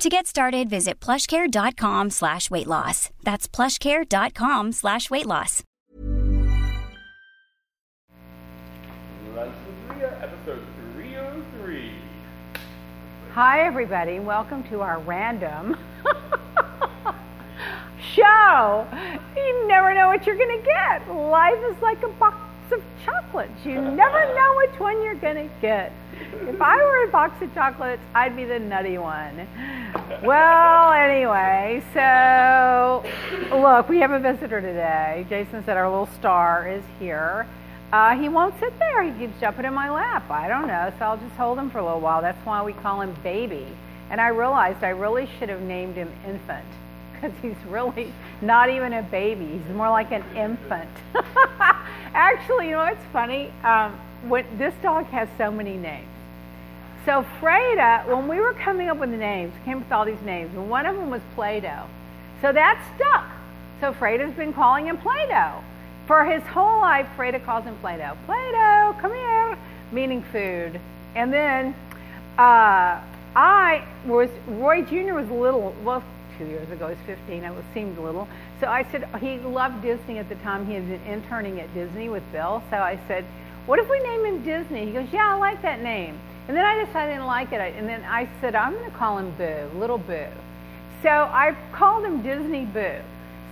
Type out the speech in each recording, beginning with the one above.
To get started, visit plushcare.com slash weight loss. That's plushcare.com slash weight loss. Lunch with Leah, episode 303. Hi, everybody. Welcome to our random show. You never know what you're going to get. Life is like a box of chocolates. You never know which one you're going to get. If I were a box of chocolates, I'd be the nutty one. Well, anyway, so look, we have a visitor today. Jason said our little star is here. Uh, he won't sit there. He keeps jumping in my lap. I don't know, so I'll just hold him for a little while. That's why we call him Baby. And I realized I really should have named him Infant because he's really not even a baby. He's more like an infant. Actually, you know what's funny? Um, when, this dog has so many names. So Freda, when we were coming up with the names, came up with all these names, and one of them was Play-Doh. So that stuck. So Freda's been calling him Play-Doh. For his whole life, Freda calls him Play-Doh. Play-Doh, come here, meaning food. And then uh, I was, Roy Jr. was little, well, two years ago, he was 15, I was, seemed little. So I said, he loved Disney at the time. He had been interning at Disney with Bill. So I said, what if we name him Disney? He goes, yeah, I like that name. And then I decided I didn't like it. And then I said, I'm going to call him Boo, Little Boo. So I called him Disney Boo.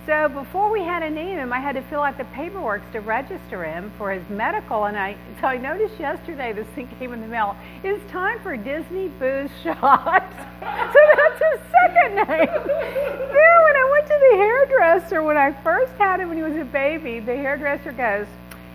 So before we had to name him, I had to fill out the paperwork to register him for his medical. And I so I noticed yesterday this thing came in the mail. It's time for Disney Boo's shot. so that's his second name. then when I went to the hairdresser when I first had him when he was a baby, the hairdresser goes,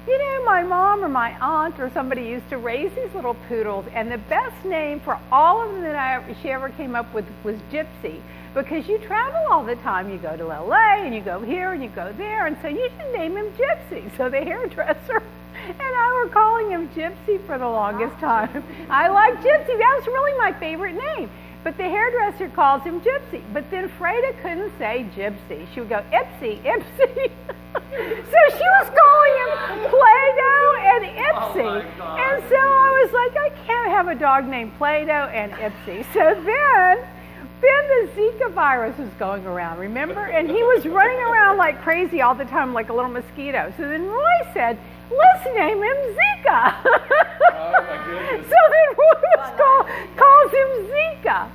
you know, my mom or my aunt or somebody used to raise these little poodles, and the best name for all of them that I, she ever came up with was Gypsy, because you travel all the time. You go to LA and you go here and you go there, and so you should name him Gypsy. So the hairdresser and I were calling him Gypsy for the longest ah. time. I like Gypsy. That was really my favorite name. But the hairdresser calls him Gypsy. But then Freda couldn't say Gypsy. She would go Ipsy, Ipsy. so she was calling him Play-Doh and Ipsy. Oh and so I was like, I can't have a dog named Play-Doh and Ipsy. So then then the Zika virus was going around, remember? And he was running around like crazy all the time, like a little mosquito. So then Roy said, let's name him Zika. Oh, my goodness. so then Roy was call, calls him Zika.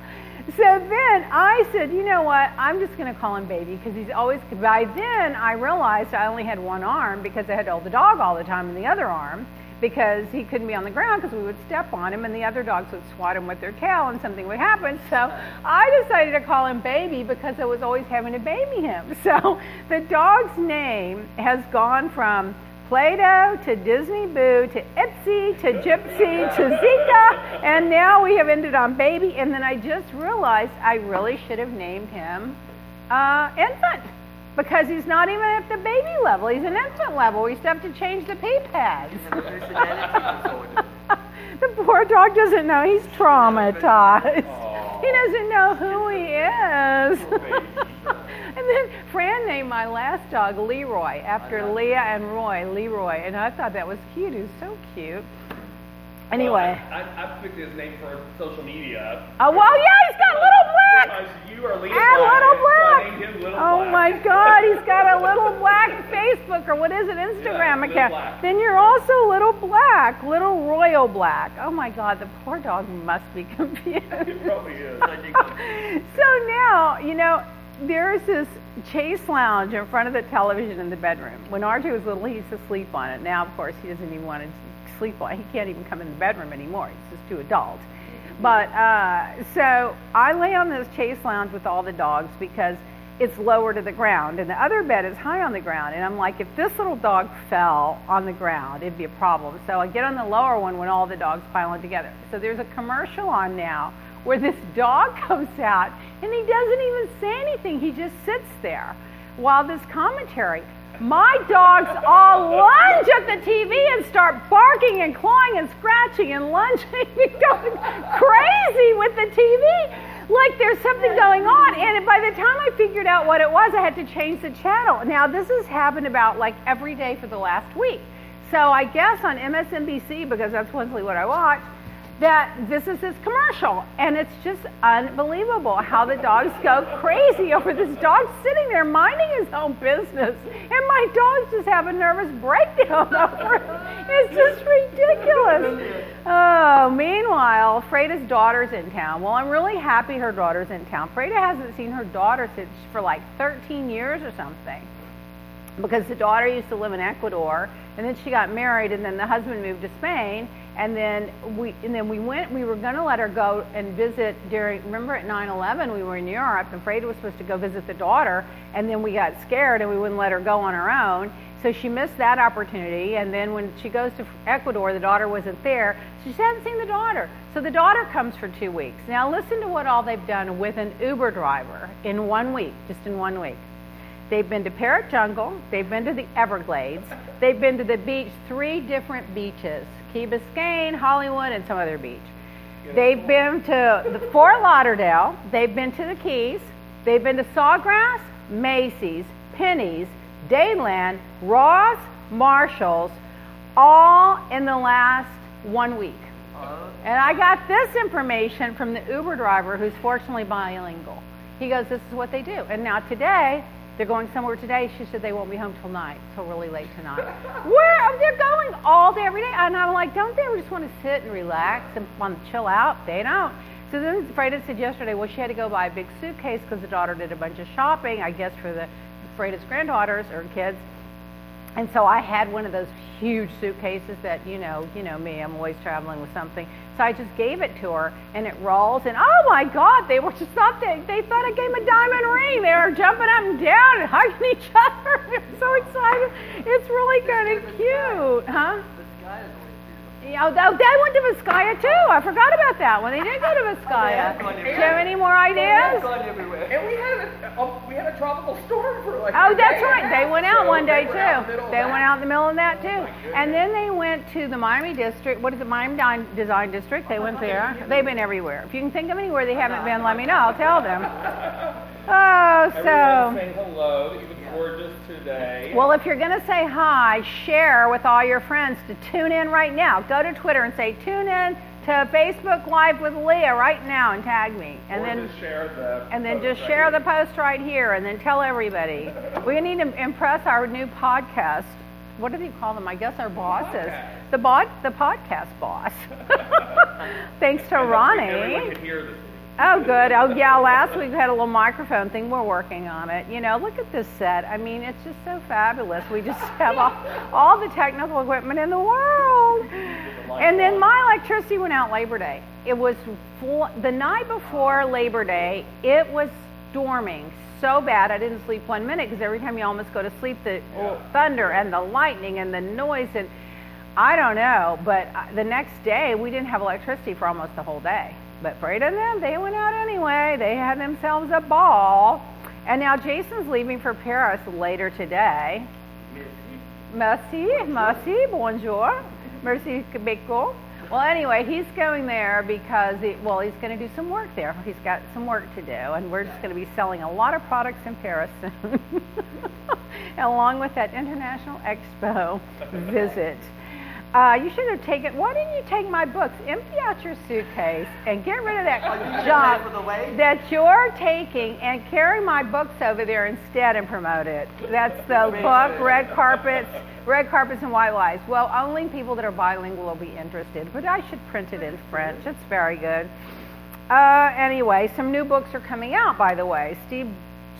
So then I said, you know what? I'm just going to call him baby because he's always. By then I realized I only had one arm because I had to hold the dog all the time in the other arm because he couldn't be on the ground because we would step on him and the other dogs would swat him with their tail and something would happen. So I decided to call him baby because I was always having to baby him. So the dog's name has gone from Play-Doh to Disney Boo to Ipsy to Gypsy to Zika, and now we have ended on Baby. And then I just realized I really should have named him uh, Infant because he's not even at the baby level. He's an infant level. We still have to change the pee pads. the poor dog doesn't know he's traumatized. He doesn't know who he is. and then Fran named my last dog Leroy after Leah and Roy, Leroy, and I thought that was cute. He was so cute. Anyway. Well, I, I, picked his name for social media. Oh, well, yeah, he's got little. Because you are Leah and Black. little black. So I named him Little oh Black. my God, he's got a little black Facebook or what is it, Instagram Yeah, account. Black. Then you're also little black, little royal black. Oh my God, the poor dog must be confused. It probably is. so now, you know, there's this chase lounge in front of the television in the bedroom. When RJ was little, he used to sleep on it. Now, of course, he doesn't even want to sleep on it. He can't even come in the bedroom anymore. He's just too adult. But uh, so I lay on this chase lounge with all the dogs because it's lower to the ground, and the other bed is high on the ground. And I'm like, if this little dog fell on the ground, it'd be a problem. So I get on the lower one when all the dogs pile in together. So there's a commercial on now where this dog comes out and he doesn't even say anything. He just sits there while this commentary. My dogs all lunge at the TV and start barking and clawing and scratching and lunging and going crazy with the TV. Like there's something going on. And by the time I figured out what it was, I had to change the channel. Now, this has happened about like every day for the last week. So I guess on MSNBC, because that's mostly what I watch, that this is his commercial. And it's just unbelievable how the dogs go crazy over this dog sitting there minding his own business. And my dogs just have a nervous breakdown over it. It's just ridiculous. Oh, meanwhile, Freda's daughter's in town. Well, I'm really happy her daughter's in town. Freda hasn't seen her daughter since for like 13 years or something because the daughter used to live in Ecuador and then she got married and then the husband moved to Spain and then we and then we went we were going to let her go and visit during remember at 9/11 we were in Europe and Freda was supposed to go visit the daughter and then we got scared and we wouldn't let her go on her own so she missed that opportunity and then when she goes to Ecuador the daughter wasn't there she hasn't seen the daughter so the daughter comes for 2 weeks now listen to what all they've done with an Uber driver in 1 week just in 1 week They've been to Parrot Jungle. They've been to the Everglades. They've been to the beach, three different beaches Key Biscayne, Hollywood, and some other beach. They've been to the Fort Lauderdale. They've been to the Keys. They've been to Sawgrass, Macy's, Penney's, Dadeland, Ross, Marshalls, all in the last one week. And I got this information from the Uber driver who's fortunately bilingual. He goes, This is what they do. And now today, they're going somewhere today. She said they won't be home till night, till really late tonight. Where are they're going all day, every day, and I'm like, don't they just want to sit and relax and want to chill out? They don't. So then Freda said yesterday, well, she had to go buy a big suitcase because the daughter did a bunch of shopping, I guess, for the Freda's granddaughters or kids. And so I had one of those huge suitcases that you know, you know me, I'm always traveling with something. So I just gave it to her, and it rolls. And oh my God, they were just thought they they thought I gave them a diamond ring. They were jumping up and down and hugging each other. They're so excited. It's really kind of cute, huh? Yeah, oh, oh, they went to Vizcaya too. I forgot about that one. They did go to Vizcaya. Do you have any more ideas? And we had a, oh, we had a tropical storm for like. Oh, a that's day right. They went out so one day they went out the too. They went out in the middle of that oh, too. Oh, my. And then they went to the Miami District. What is the Miami Design District? They went there. They've been everywhere. If you can think of anywhere they haven't been, let me know. I'll tell them. Oh, so. saying hello. You gorgeous today. Well, if you're going to say hi, share with all your friends to tune in right now. Go to Twitter and say, tune in to Facebook Live with Leah right now and tag me. And or then just share the. and then post just right share here. the post right here and then tell everybody. We need to impress our new podcast. What do they call them? I guess our bosses. The bod, the podcast boss. Thanks to And Ronnie. Everyone can hear this. Oh, good. Oh, yeah. Last week we had a little microphone thing. We're working on it. You know, look at this set. I mean, it's just so fabulous. We just have all, all the technical equipment in the world. And then my electricity went out Labor Day. It was full, the night before Labor Day. It was storming so bad I didn't sleep one minute because every time you almost go to sleep, the thunder and the lightning and the noise and I don't know. But uh, the next day we didn't have electricity for almost the whole day. But Freda and them, they went out anyway. They had themselves a ball. And now Jason's leaving for Paris later today. Merci, merci, bonjour, merci beaucoup. Well, anyway, he's going there because, he, well, he's going to do some work there. He's got some work to do, and we're just going to be selling a lot of products in Paris soon, along with that International Expo visit. Uh, you should have taken. Why didn't you take my books? Empty out your suitcase and get rid of that junk for the way? that you're taking, and carry my books over there instead and promote it. That's the book, Red Carpets, Red Carpets and White Lies. Well, only people that are bilingual will be interested, but I should print it in French. It's very good. Uh, anyway, some new books are coming out, by the way. Steve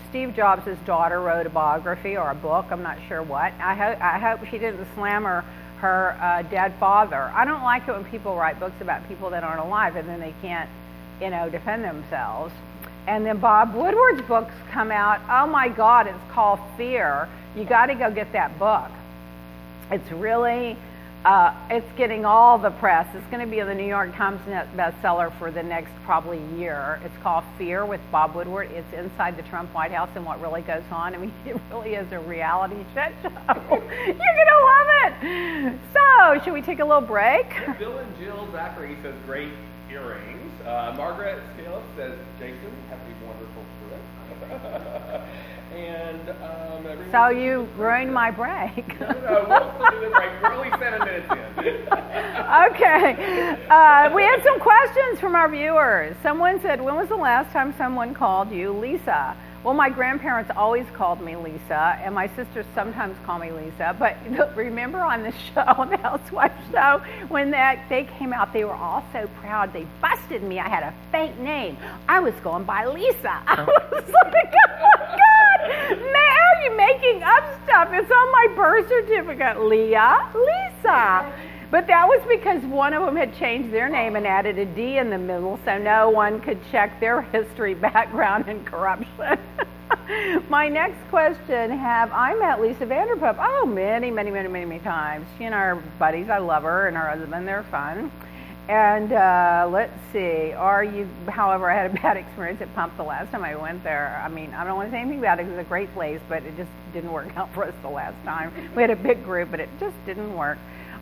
Steve Jobs' daughter wrote a biography or a book. I'm not sure what. I hope I hope she didn't slam her her uh, dead father. I don't like it when people write books about people that aren't alive and then they can't, you know, defend themselves. And then Bob Woodward's books come out. Oh my God, it's called Fear. You got to go get that book. It's really Uh, it's getting all the press. It's going to be the New York Times bestseller for the next probably year. It's called Fear with Bob Woodward. It's inside the Trump White House and what really goes on. I mean, it really is a reality shit show. You're going to love it. So, should we take a little break? Bill and Jill Zachary says great earrings. Uh, Margaret Scaliff says, Jason, have happy wonderful trip. and so you ruined my break. no, no, we'll still do the break. We're only seven minutes in. okay. Uh, we had some questions from our viewers. Someone said, when was the last time someone called you Lisa? Well, my grandparents always called me Lisa, and my sisters sometimes call me Lisa. But remember on the show, the Housewife show, when that they came out, they were all so proud. They busted me. I had a fake name. I was going by Lisa. I was like, oh my God, are you making up stuff? It's on my birth certificate, Leah, Lisa. But that was because one of them had changed their name and added a D in the middle so no one could check their history, background, and corruption. My next question Have I met Lisa Vanderpump? Oh, many, many, many, many, many times. She and our buddies, I love her, and her husband, they're fun. And uh, let's see, are you, however, I had a bad experience at Pump the last time I went there. I mean, I don't want to say anything about it because it's a great place, but it just didn't work out for us the last time. We had a big group, but it just didn't work.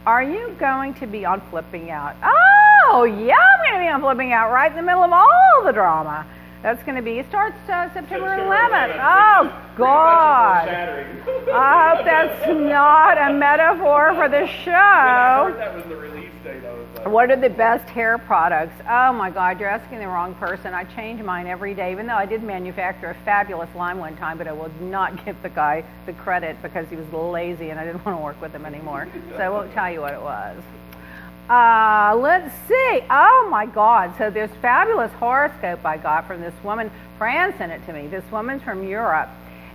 Are you going to be on Flipping Out? Oh, yeah, I'm going to be on Flipping Out right in the middle of all the drama. That's going to be, it starts uh, September 11th. Oh, God. I hope that's not a metaphor for the show. What are the best hair products? Oh my God, you're asking the wrong person. I change mine every day, even though I did manufacture a fabulous line one time, but I will not give the guy the credit because he was lazy and I didn't want to work with him anymore. So I won't tell you what it was. Uh, let's see. Oh my God. So this fabulous horoscope I got from this woman. Fran sent it to me. This woman's from Europe.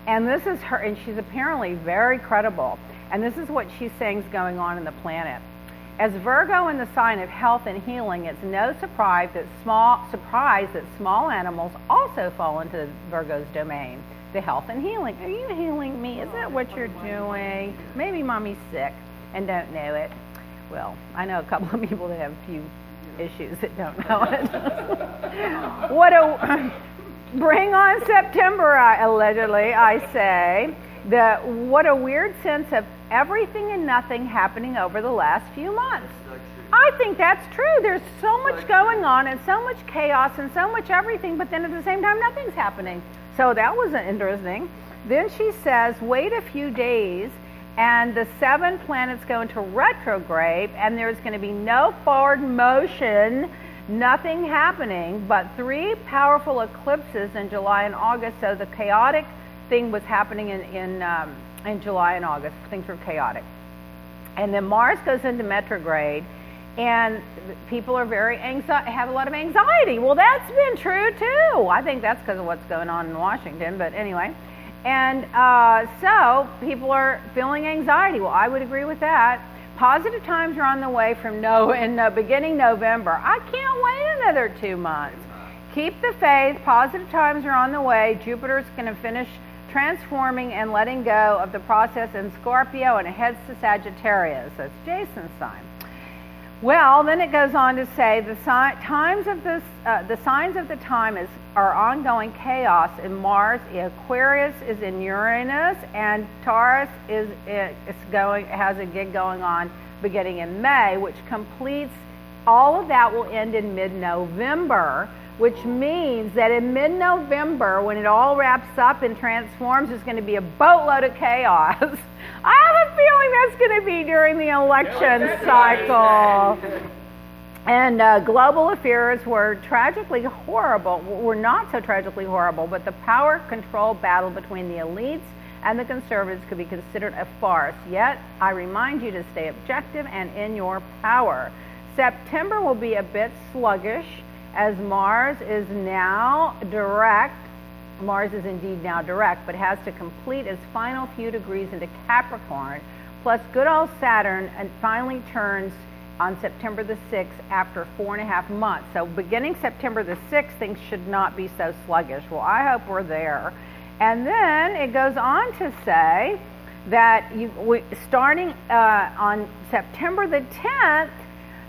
And this is her, and she's apparently very credible. And this is what she's saying is going on in the planet. As Virgo in the sign of health and healing, it's no surprise that small surprise that small animals also fall into Virgo's domain. The health and healing. Are you healing me? Is that what you're doing? Maybe mommy's sick and don't know it. Well, I know a couple of people that have a few issues that don't know it. what a bring on September, I, allegedly, I say. That what a weird sense of everything and nothing happening over the last few months. I think that's true. There's so much going on and so much chaos and so much everything, but then at the same time, nothing's happening. So that was interesting. Then she says, wait a few days and the seven planets go into retrograde, and there's going to be no forward motion, nothing happening, but three powerful eclipses in July and August. So the chaotic thing was happening in in, um, in July and August. Things were chaotic, and then Mars goes into retrograde, and people are very anxiety, have a lot of anxiety. Well, that's been true too. I think that's because of what's going on in Washington. But anyway. And uh, so people are feeling anxiety. Well, I would agree with that. Positive times are on the way from no in uh, beginning November. I can't wait another two months. Keep the faith. Positive times are on the way. Jupiter's going to finish transforming and letting go of the process in Scorpio, and it heads to Sagittarius. That's Jason's sign. Well, then it goes on to say the si- times of this, uh, the signs of the time is are ongoing chaos in Mars. Aquarius is in Uranus, and Taurus is it's going has a gig going on beginning in May, which completes. All of that will end in mid-November which means that in mid November, when it all wraps up and transforms, there's going to be a boatload of chaos. I have a feeling that's going to be during the election cycle. And uh, global affairs were tragically horrible, were not so tragically horrible, but the power control battle between the elites and the conservatives could be considered a farce. Yet, I remind you to stay objective and in your power. September will be a bit sluggish as Mars is now direct, Mars is indeed now direct, but has to complete its final few degrees into Capricorn, plus good old Saturn, and finally turns on September the 6th after four and a half months. So beginning September the 6th, things should not be so sluggish. Well, I hope we're there. And then it goes on to say that you starting uh, on September the 10th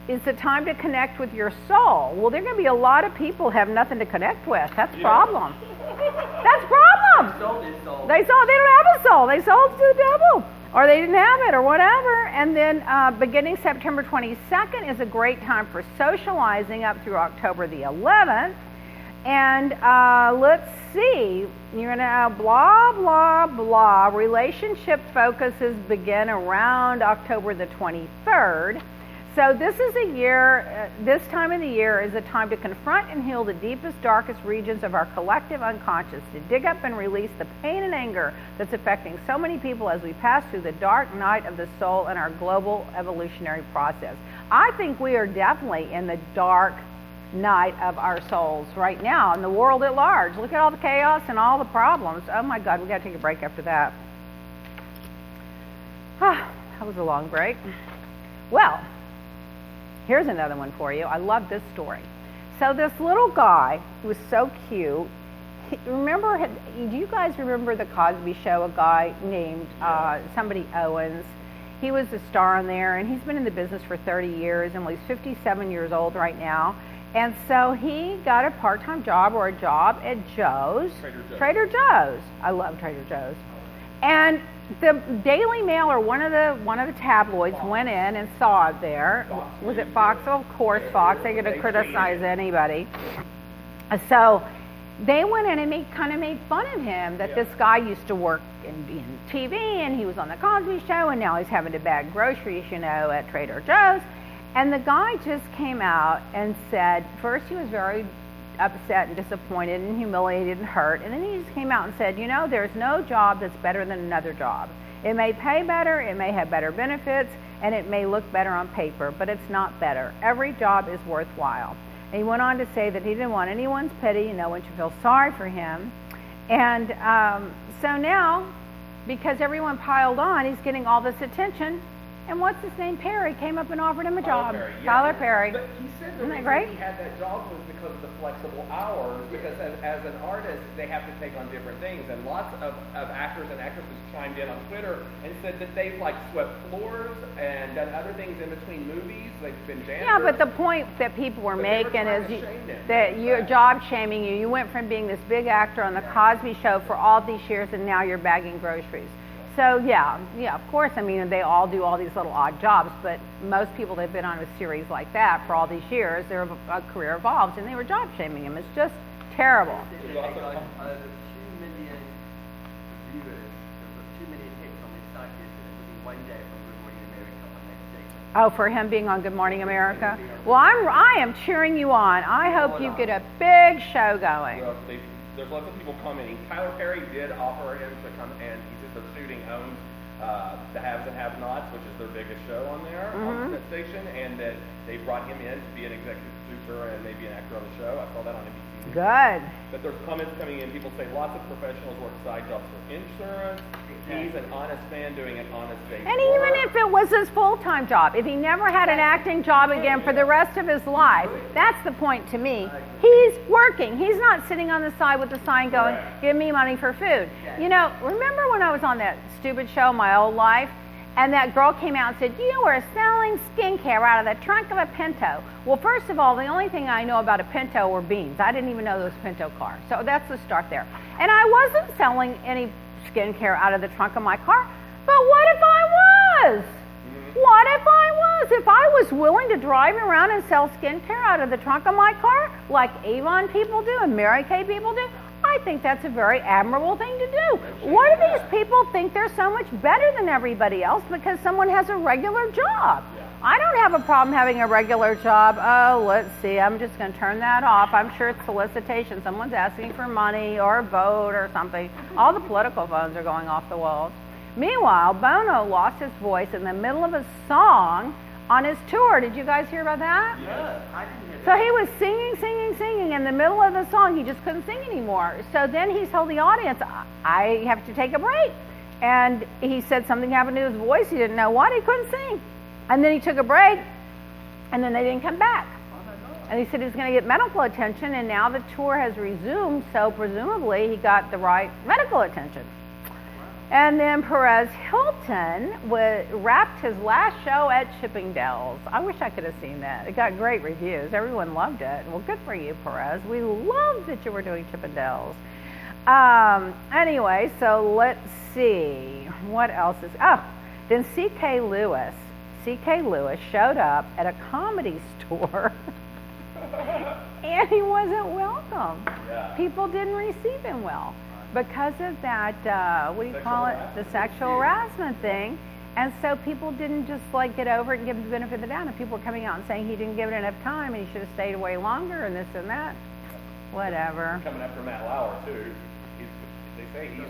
is the time to connect with your soul. Well, there are going to be a lot of people have nothing to connect with. That's a problem. That's a problem. Sold soul. They sold. They don't have a soul. They sold to the devil, or they didn't have it, or whatever. And then uh, beginning September 22nd is a great time for socializing up through October the 11th. And uh, let's see, you're gonna have blah blah blah. Relationship focuses begin around October the 23rd. So this is a year, uh, this time of the year is a time to confront and heal the deepest, darkest regions of our collective unconscious, to dig up and release the pain and anger that's affecting so many people as we pass through the dark night of the soul in our global evolutionary process. I think we are definitely in the dark night of our souls right now in the world at large. Look at all the chaos and all the problems. Oh my God, we got to take a break after that. Ah, that was a long break. Well, Here's another one for you. I love this story. So this little guy who was so cute. He, remember? Do you guys remember the Cosby Show? A guy named uh, somebody Owens. He was a star on there, and he's been in the business for 30 years, and well, he's 57 years old right now. And so he got a part-time job or a job at Joe's. Trader Joe's. Trader Joe's. I love Trader Joe's. And the Daily Mail or one of the one of the tabloids Fox. went in and saw it there. Fox. Was it Fox? Oh, of course, Fox. They're going to criticize anybody. Uh, So they went in and made, kind of made fun of him that Yeah. this guy used to work in, in TV and he was on the Cosby Show and now he's having to bag groceries, you know, at Trader Joe's. And the guy just came out and said, first he was very upset and disappointed and humiliated and hurt. And then he just came out and said, you know, there's no job that's better than another job. It may pay better, it may have better benefits, and it may look better on paper, but it's not better. Every job is worthwhile. And he went on to say that he didn't want anyone's pity, no one should feel sorry for him. And um, so now, because everyone piled on, he's getting all this attention. And what's his name? Perry came up and offered him a Tyler job. Perry, yeah. Tyler Perry. But he said the Isn't that reason great? he had that job was because of the flexible hours. Because as, as an artist, they have to take on different things. And lots of, of actors and actresses chimed in on Twitter and said that they've like swept floors and done other things in between movies. They've been janitors. Yeah, but the point that people were But they were making is you, that you're job shaming you. You went from being this big actor on the Cosby Show for all these years, and now you're bagging groceries. So yeah, yeah, of course. I mean, they all do all these little odd jobs, but most people that've been on a series like that for all these years, their uh, career evolves, and they were job shaming him. It's just terrible. They take like over two million viewers, there's two million hits on this site yesterday within one day from Good Morning America on next segment. Oh, for him being on Good Morning America. Well, I'm I am cheering you on. I hope you get a big show going. Well, they, there's lots of people commenting. Tyler Perry did offer him to come, and he the uh, the Haves and Have-Nots, which is their biggest show on there on that station, and that they brought him in to be an executive producer and maybe an actor on the show. I saw that on NBC. Good. But there's comments coming in. People say lots of professionals work side jobs for insurance. He's an honest man doing an honest day's And even if it was his full time job, if he never had an acting job again for the rest of his life, that's the point to me. He's working. He's not sitting on the side with the sign going, give me money for food. You know, remember when I was on that stupid show, My Old Life? And that girl came out and said, You are selling skincare out of the trunk of a Pinto. Well, first of all, the only thing I know about a Pinto were beans. I didn't even know there was Pinto car. So that's the start there. And I wasn't selling any skincare out of the trunk of my car. But what if I was? What if I was? If I was willing to drive around and sell skincare out of the trunk of my car, like Avon people do and Mary Kay people do, I think that's a very admirable thing to do. What do these people think they're so much better than everybody else because someone has a regular job? I don't have a problem having a regular job. Oh, let's see. I'm just going to turn that off. I'm sure it's solicitation. Someone's asking for money or a vote or something. All the political phones are going off the walls. Meanwhile, Bono lost his voice in the middle of a song on his tour. Did you guys hear about that? Yeah, I didn't hear So he was singing, singing, singing. In the middle of the song, he just couldn't sing anymore. So then he told the audience, "I- I have to take a break. And he said something happened to his voice. He didn't know what. He couldn't sing. And then he took a break, and then they didn't come back. And he said he was going to get medical attention, and now the tour has resumed, so presumably he got the right medical attention. And then Perez Hilton wrapped his last show at Chippendales. I wish I could have seen that. It got great reviews. Everyone loved it. Well, good for you, Perez. We loved that you were doing Chippendales. Um, anyway, so let's see. What else is. Oh, then C.K. Lewis. C.K. Lewis showed up at a comedy store and he wasn't welcome. Yeah. People didn't receive him well because of that, uh, what do you Sexual call it? The sexual harassment thing. And so people didn't just like get over it and give him the benefit of the doubt. And people were coming out and saying he didn't give it enough time and he should have stayed away longer and this and that. Whatever. Coming after Matt Lauer too. He's, they say he's,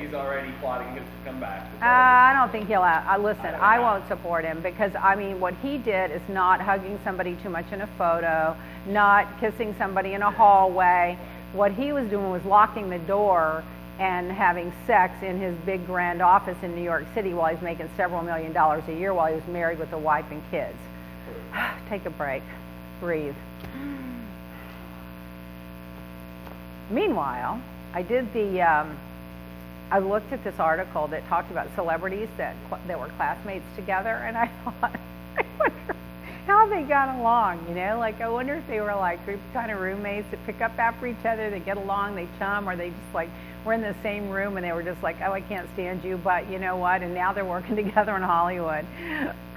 he's already plotting his comeback. Uh, I don't think he'll. Uh, listen, I won't support him because I mean, what he did is not hugging somebody too much in a photo, not kissing somebody in a hallway. What he was doing was locking the door and having sex in his big grand office in New York City while he's making several million dollars a year while he was married with a wife and kids. Take a break, breathe. Meanwhile, I did the. Um, I looked at this article that talked about celebrities that that were classmates together, and I thought, I wonder how they got along. You know, like I wonder if they were like group kind of roommates that pick up after each other, they get along, they chum, or they just like were in the same room and they were just like, oh, I can't stand you, but you know what? And now they're working together in Hollywood.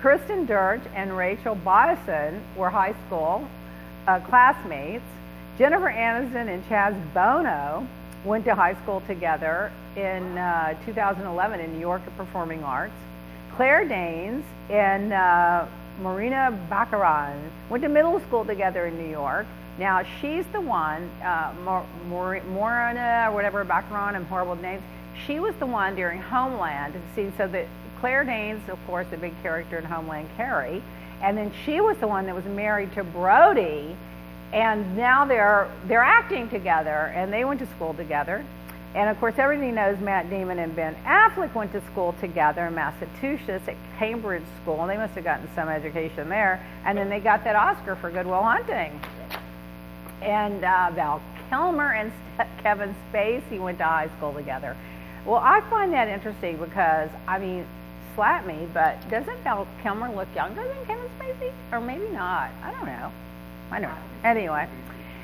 Kristen Dirch and Rachel Bodison were high school uh, classmates. Jennifer Aniston and Chaz Bono went to high school together in uh, 2011 in New York at Performing Arts. Claire Danes and uh, Marina Baccarin went to middle school together in New York. Now she's the one, uh, Mor- Mor- Morina or whatever Baccarin, I'm horrible with names. She was the one during Homeland. See, so that Claire Danes, of course, the big character in Homeland, Carrie, and then she was the one that was married to Brody and now they're they're acting together and they went to school together. And of course everybody knows matt damon and ben affleck went to school together in massachusetts at cambridge school and they must have gotten some education there. And then they got that oscar for goodwill hunting. And uh, val kilmer and kevin spacey went to high school together. Well i find that interesting because i mean slap me but doesn't val kilmer look younger than kevin spacey? Or maybe not. I don't know I know. Anyway,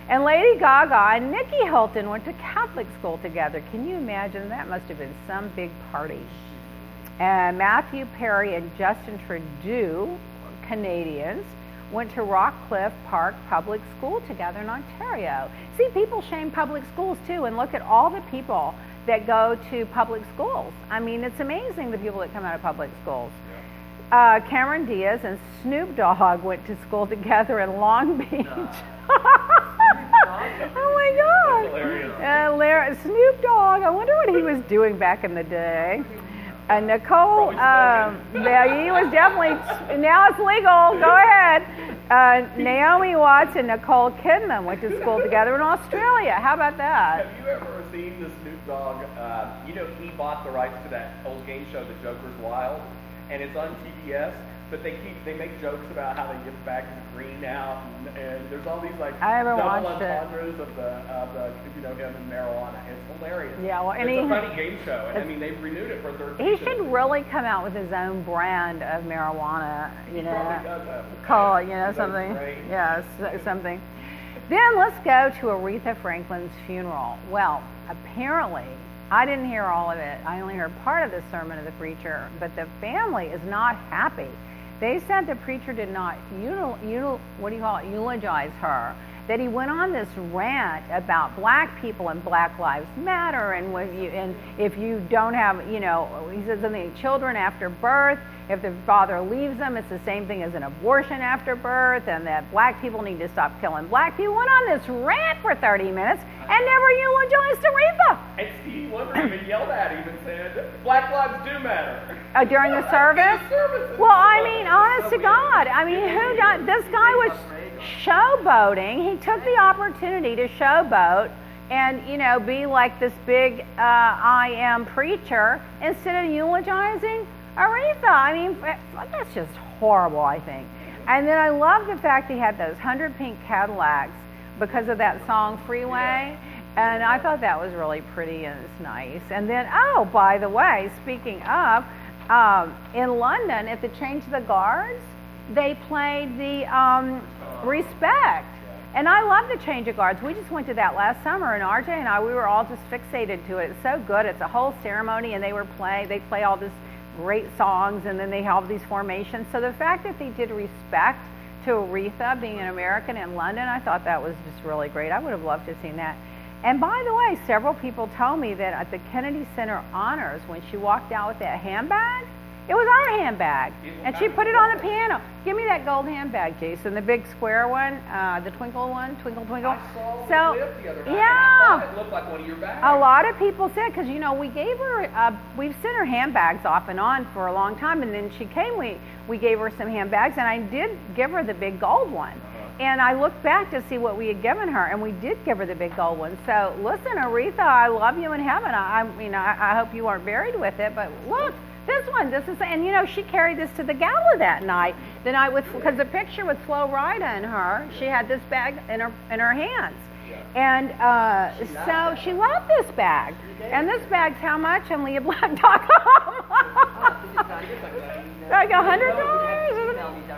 and Lady Gaga and Nicky Hilton went to Catholic school together. Can you imagine? That must have been some big party. And Matthew Perry and Justin Trudeau, Canadians, went to Rockcliffe Park Public School together in Ontario. See, people shame public schools too, and look at all the people that go to public schools. I mean, it's amazing the people that come out of public schools. Uh, Cameron Diaz and Snoop Dogg went to school together in Long Beach. oh my God! Hilarious. Uh, Lar- Snoop Dogg. I wonder what he was doing back in the day. Uh, Nicole, um, yeah, he was definitely. Now it's legal. Go ahead. Uh, Naomi Watts and Nicole Kidman went to school together in Australia. How about that? Have you ever seen the Snoop Dogg? Uh, you know, he bought the rights to that old game show, The Joker's Wild, and it's on TBS. But they keep they make jokes about how they get back to green out, and, and there's all these like I haven't double watched it. entendres of the of the you know him and marijuana. It's hilarious. Yeah, well, and it's he- a funny game show, and I mean they've renewed it for a third He season. should really come out with his own brand of marijuana. You He know, call it, you know, something. Yeah, something. Then let's go to Aretha Franklin's funeral. Well, apparently, I didn't hear all of it. I only heard part of the sermon of the preacher, but the family is not happy. They said the preacher did not, what do you call it, eulogize her. That he went on this rant about black people and Black Lives Matter, and you, and if you don't have, you know, he said something, children after birth, if the father leaves them, it's the same thing as an abortion after birth, and that black people need to stop killing black people. Went on this rant for 30 minutes and never eulogized Aretha And Stevie Wonder even yelled at him and said, "Black lives do matter." uh, during the service. Well, I mean, honest to God, I mean, who done? This guy was showboating. He took the opportunity to showboat and you know be like this big uh, I am preacher instead of eulogizing Aretha. I mean, that's just horrible. I think. And then I love the fact he had those hundred pink Cadillacs because of that song Freeway. And I thought that was really pretty and it's nice. And then, oh, by the way, speaking of, um, in London at the Change of the Guards, they played the um, Respect. And I love the Change of Guards. We just went to that last summer, and RJ and I, we were all just fixated to it. It's so good. It's a whole ceremony, and they were play. They play all this great songs, and then they have these formations. So the fact that they did Respect to Aretha being an American in London, I thought that was just really great. I would have loved to have seen that. And by the way, several people told me that at the Kennedy Center honors, when she walked out with that handbag, it was our handbag, and she put it on the piano. Give me that gold handbag, Jason, the big square one, uh, the twinkle one, twinkle twinkle. I saw so, the other night. yeah, I thought it looked like one of your bags. a lot of people said because you know we gave her uh, we've sent her handbags off and on for a long time, and then she came. We we gave her some handbags, and I did give her the big gold one. And I looked back to see what we had given her, and we did give her the big gold one. So listen, Aretha, I love you in heaven. I, I you know I, I hope you aren't buried with it, but look. This one, this is, and you know, she carried this to the gala that night. The night with, because the picture with Flo Rida and her, she had this bag in her in her hands, and uh, so she loved this bag. And this bag's how much on LeahBlack.com? like a hundred dollars?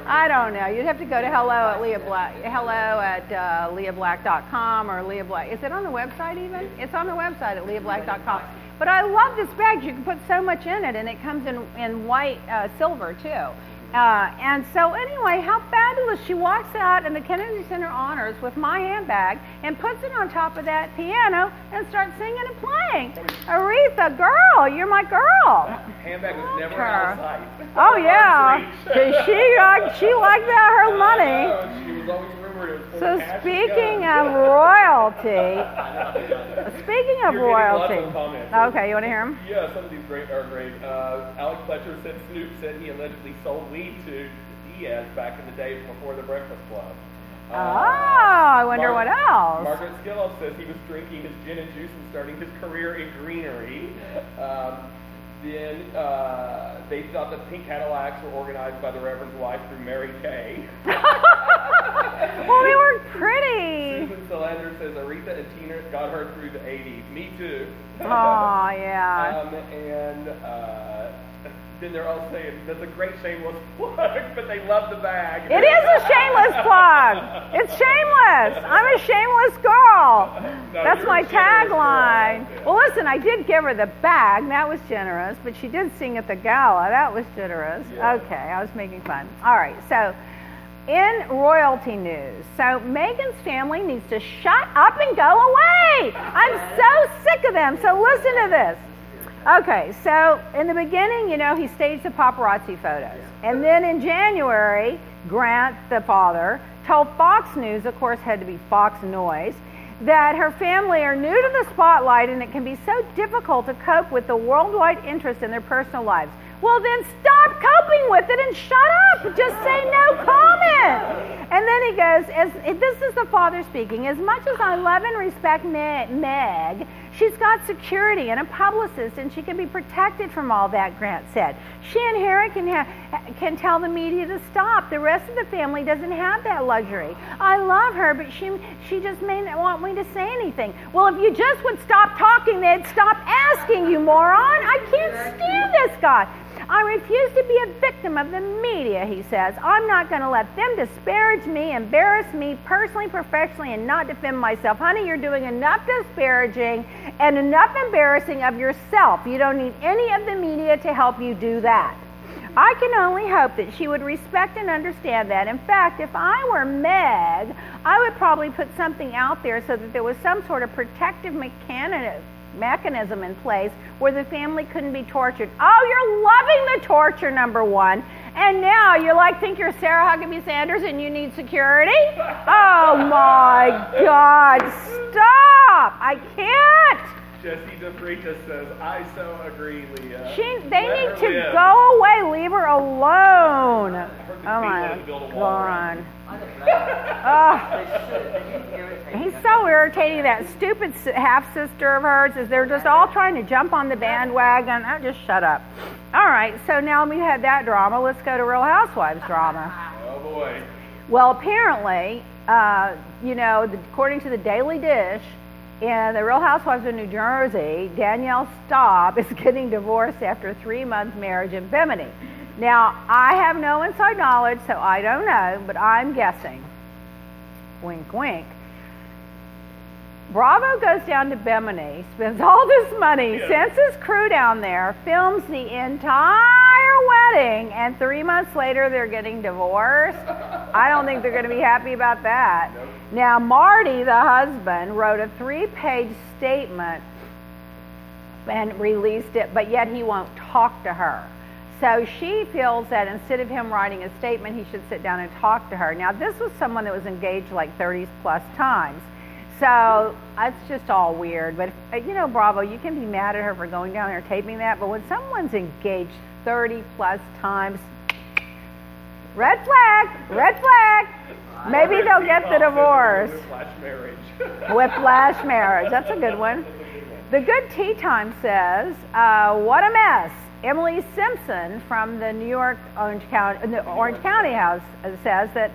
I don't know. You'd have to go to hello at Leah Black, hello at uh, leahblack.com or Leah Black. Is it on the website even? It's on the website at leahblack.com. But I love this bag. You can put so much in it, and it comes in in white uh, silver too. Uh, and so anyway, how fabulous! She walks out in the Kennedy Center honors with my handbag and puts it on top of that piano and starts singing and playing. Aretha, girl, you're my girl. Handbag was never her. out of sight. Oh yeah, 'Cause she liked she liked that her money. She was always rumored it was full So of cash and speaking of royalty, speaking of You're getting lots of royalty. Okay, you want to hear them? Yeah, some of these great are great. Uh, Alex Fletcher said Snoop said he allegedly sold weed to Diaz back in the days before the Breakfast Club. Oh, I wonder what else. Margaret Skilloff says he was drinking his gin and juice and starting his career in greenery. Um, then uh, they thought the pink Cadillacs were organized by the Reverend's wife through Mary Kay. well, they were pretty. Susan Solander says Aretha and Tina got her through the 80s. Me too. Oh yeah. Um, and uh, then they're all saying that's a great shameless plug, but they love the bag. It is a shameless plug. It's shameless. I'm a shameless girl. No, That's my a generous girl. tagline. Yeah. Well, listen, I did give her the bag. That was generous, but she did sing at the gala. That was generous. Yeah. Okay, I was making fun. All right, so in royalty news, so Meghan's family needs to shut up and go away. I'm so sick of them. So listen to this. Okay, so in the beginning, you know, he staged the paparazzi photos. And then in January, Grant, the father, told Fox News, of course, had to be Fox Noise, that her family are new to the spotlight and it can be so difficult to cope with the worldwide interest in their personal lives. Well, then stop coping with it and shut up. Just say no comment. And then he goes, as, this is the father speaking, as much as I love and respect Meg, she's got security and a publicist and she can be protected from all that, Grant said. She and Harry can, ha- can tell the media to stop. The rest of the family doesn't have that luxury. I love her, but she, she just may not want me to say anything. Well, if you just would stop talking, they'd stop asking you, moron. I can't stand this guy. I refuse to be a victim of the media, he says. I'm not going to let them disparage me, embarrass me personally, professionally, and not defend myself. Honey, you're doing enough disparaging and enough embarrassing of yourself. You don't need any of the media to help you do that. I can only hope that she would respect and understand that. In fact, if I were Meg, I would probably put something out there so that there was some sort of protective mechanism mechanism in place where the family couldn't be tortured. Oh, you're loving the torture, number one. And now you like think you're Sarah Huckabee Sanders and you need security? Oh my God! Stop! I can't. Jesse DeFreitas says, I so agree, Leah. She, they Let need to live. go away. Leave her alone. Oh my had to build a wall around God. I don't know. They should. They need to irritate He's so irritating. That stupid half sister of hers is they're just all trying to jump on the bandwagon. Oh, just shut up. All right, so now we had that drama. Let's go to Real Housewives drama. Oh boy. Well, apparently, uh, you know, the, according to the Daily Dish, in the Real Housewives of New Jersey, Danielle Staub is getting divorced after three month marriage in Bimini. Now, I have no inside knowledge, so I don't know, but I'm guessing. Wink, wink. Bravo goes down to Bimini, spends all this money, sends his crew down there, films the entire wedding, and three months later they're getting divorced. I don't think they're going to be happy about that. Nope. Now, Marty, the husband, wrote a three page statement and released it, but yet he won't talk to her. So she feels that instead of him writing a statement, he should sit down and talk to her. Now, this was someone that was engaged like 30 plus times. So that's just all weird. But, you know, Bravo, you can be mad at her for going down there taping that. But when someone's engaged 30 plus times, red flag, red flag. Maybe they'll get the divorce. Whiplash marriage. Whiplash marriage. That's a good one. The Good Tea Time says, uh, "What a mess." Emily Simpson from the New York Orange County, the Orange County House says that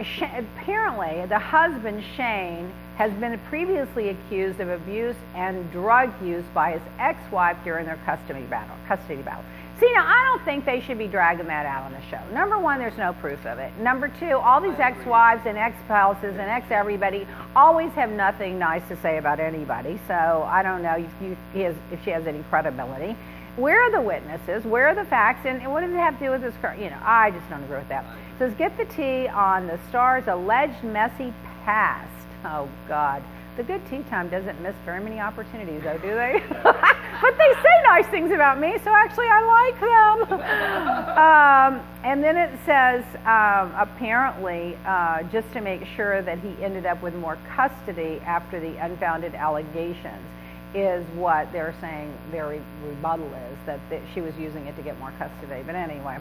apparently the husband Shane has been previously accused of abuse and drug use by his ex-wife during their custody battle. Custody battle. See, now I don't think they should be dragging that out on the show. Number one, there's no proof of it. Number two, all these ex-wives and ex-spouses and ex-everybody always have nothing nice to say about anybody. So I don't know if, you, if she has any credibility. Where are the witnesses? Where are the facts? And, and what does it have to do with this? You know, I just don't agree with that. It says get the tea on the star's alleged messy past. Oh God. The good tea time doesn't miss very many opportunities, though, do they? but they say nice things about me, so actually I like them. um, and then it says um, apparently, uh, just to make sure that he ended up with more custody after the unfounded allegations, is what they're saying their re- rebuttal is that, that she was using it to get more custody. But anyway,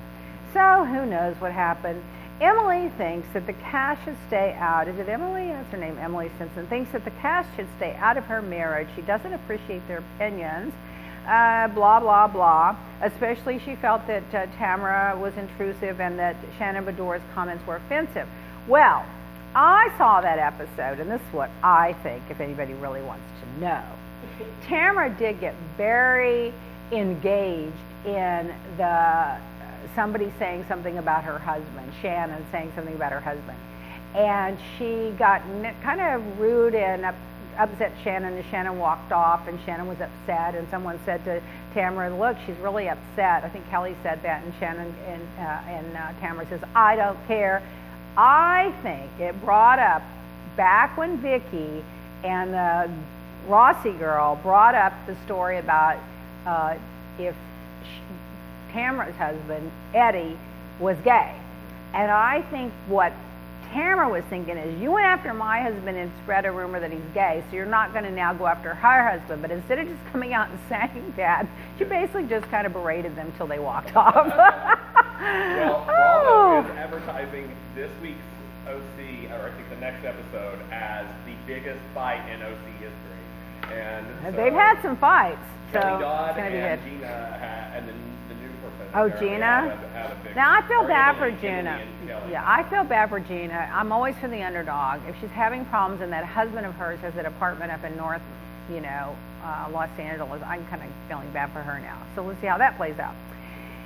so who knows what happened? Emily thinks that the cash should stay out. Is it Emily? That's her name, Emily Simpson. Thinks that the cash should stay out of her marriage. She doesn't appreciate their opinions. Uh, blah, blah, blah. Especially she felt that uh, Tamara was intrusive and that Shannon Beador's comments were offensive. Well, I saw that episode, and this is what I think, if anybody really wants to know. Tamara did get very engaged in the somebody saying something about her husband, Shannon saying something about her husband. And she got kind of rude and up, upset Shannon, and Shannon walked off, and Shannon was upset. And someone said to Tamara, "Look, she's really upset." I think Kelly said that, and Shannon and uh, and uh, Tamara says, "I don't care." I think it brought up back when Vicki and the Rossi girl brought up the story about uh, if sh- Tamara's husband, Eddie, was gay. And I think what Tamara was thinking is, you went after my husband and spread a rumor that he's gay, so you're not going to now go after her husband. But instead of just coming out and saying that, she basically just kind of berated them till they walked off. Well, Bravo oh. is advertising this week's OC, or I think the next episode, as the biggest fight in OC history. And so They've had some fights, so Kelly it's going to be and good. Gina, ha- and then the new person. Oh, Gina? had a- had a Now I feel bad for Gina. And. Yeah, I feel bad for Gina. I'm always for the underdog. If she's having problems and that husband of hers has an apartment up in North, you know, uh, Los Angeles, I'm kind of feeling bad for her now. So let's see how that plays out.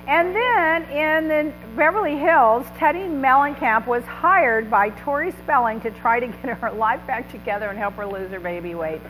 And then in the Beverly Hills, Teddi Mellencamp was hired by Tori Spelling to try to get her life back together and help her lose her baby weight.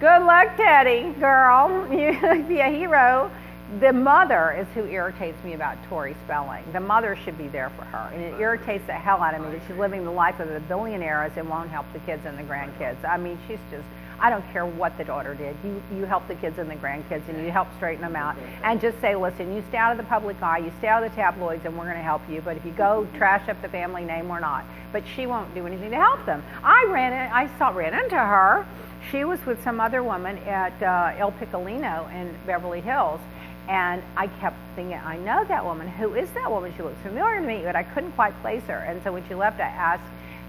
Good luck, Teddi, girl. You be a hero. The mother is who irritates me about Tori Spelling. The mother should be there for her. And it irritates the hell out of me that she's living the life of the billionaires and won't help the kids and the grandkids. I mean, she's just, I don't care what the daughter did. You, you help the kids and the grandkids and you help straighten them out. And just say, listen, you stay out of the public eye, you stay out of the tabloids, and we're going to help you. But if you go trash up the family name, we're not. But she won't do anything to help them. I ran, in, I saw, ran into her. She was with some other woman at uh, El Piccolino in Beverly Hills. And I kept thinking, I know that woman. Who is that woman? She looks familiar to me, but I couldn't quite place her. And so when she left, I asked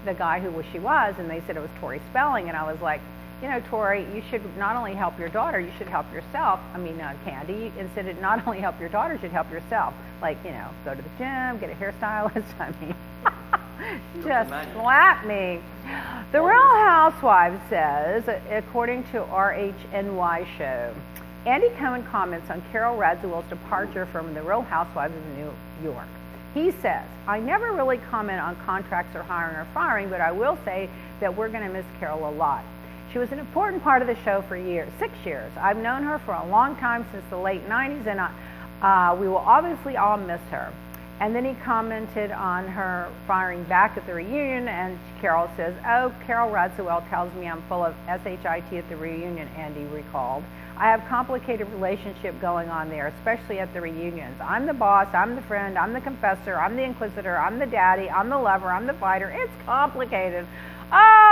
the guy who she was, and they said it was Tori Spelling. And I was like, you know, Tori, you should not only help your daughter, you should help yourself. I mean, uh, Candy, instead of not only help your daughter, you should help yourself. Like, you know, go to the gym, get a hairstylist. I mean, Just slap me. The Real Housewives says, according to RHNY show, Andy Cohen comments on Carole Radziwill's departure from the Real Housewives of New York. He says, I never really comment on contracts or hiring or firing, but I will say that we're going to miss Carole a lot. She was an important part of the show for years, six years. I've known her for a long time, since the late 90s, and I, uh, we will obviously all miss her. And then he commented on her firing back at the reunion, and Carole says, Oh, Carole Radziwill tells me I'm full of SHIT at the reunion, Andy recalled. I have complicated relationship going on there, especially at the reunions. I'm the boss, I'm the friend, I'm the confessor, I'm the inquisitor, I'm the daddy, I'm the lover, I'm the fighter. It's complicated. Oh,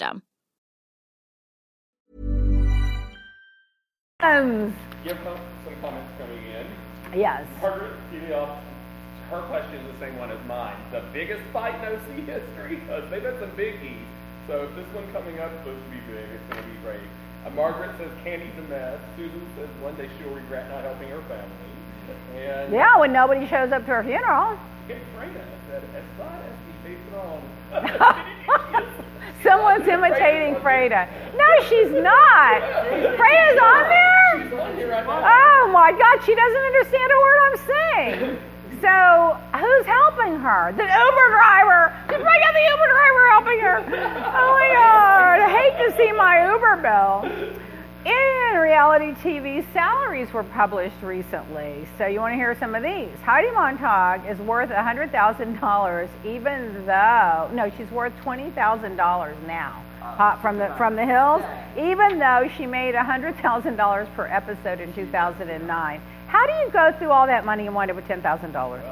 Um, You have com- some comments coming in. yes. Margaret Celia, her question is the same one as mine. The biggest fight in OC history? Because they've had some biggies. So if this one coming up is supposed to be big, it's going to be great. Uh, Margaret says Candy's a mess. Susan says one day she'll regret not helping her family. And Yeah, when nobody shows up to her funeral. Katrina said, Espada es mi patrón. Someone's imitating Freda. No, she's not. Freda's on there? Oh my God, she doesn't understand a word I'm saying. So, who's helping her? The Uber driver. Just bring out the Uber driver helping her. Oh my God, I hate to see my Uber bill. In reality TV, salaries were published recently. So, you want to hear some of these? Heidi Montag is worth $100,000, even though, no, she's worth $20,000 now. Hot from the from the hills, even though she made hundred thousand dollars per episode in 2009. How do you go through all that money and wind up with ten thousand dollars?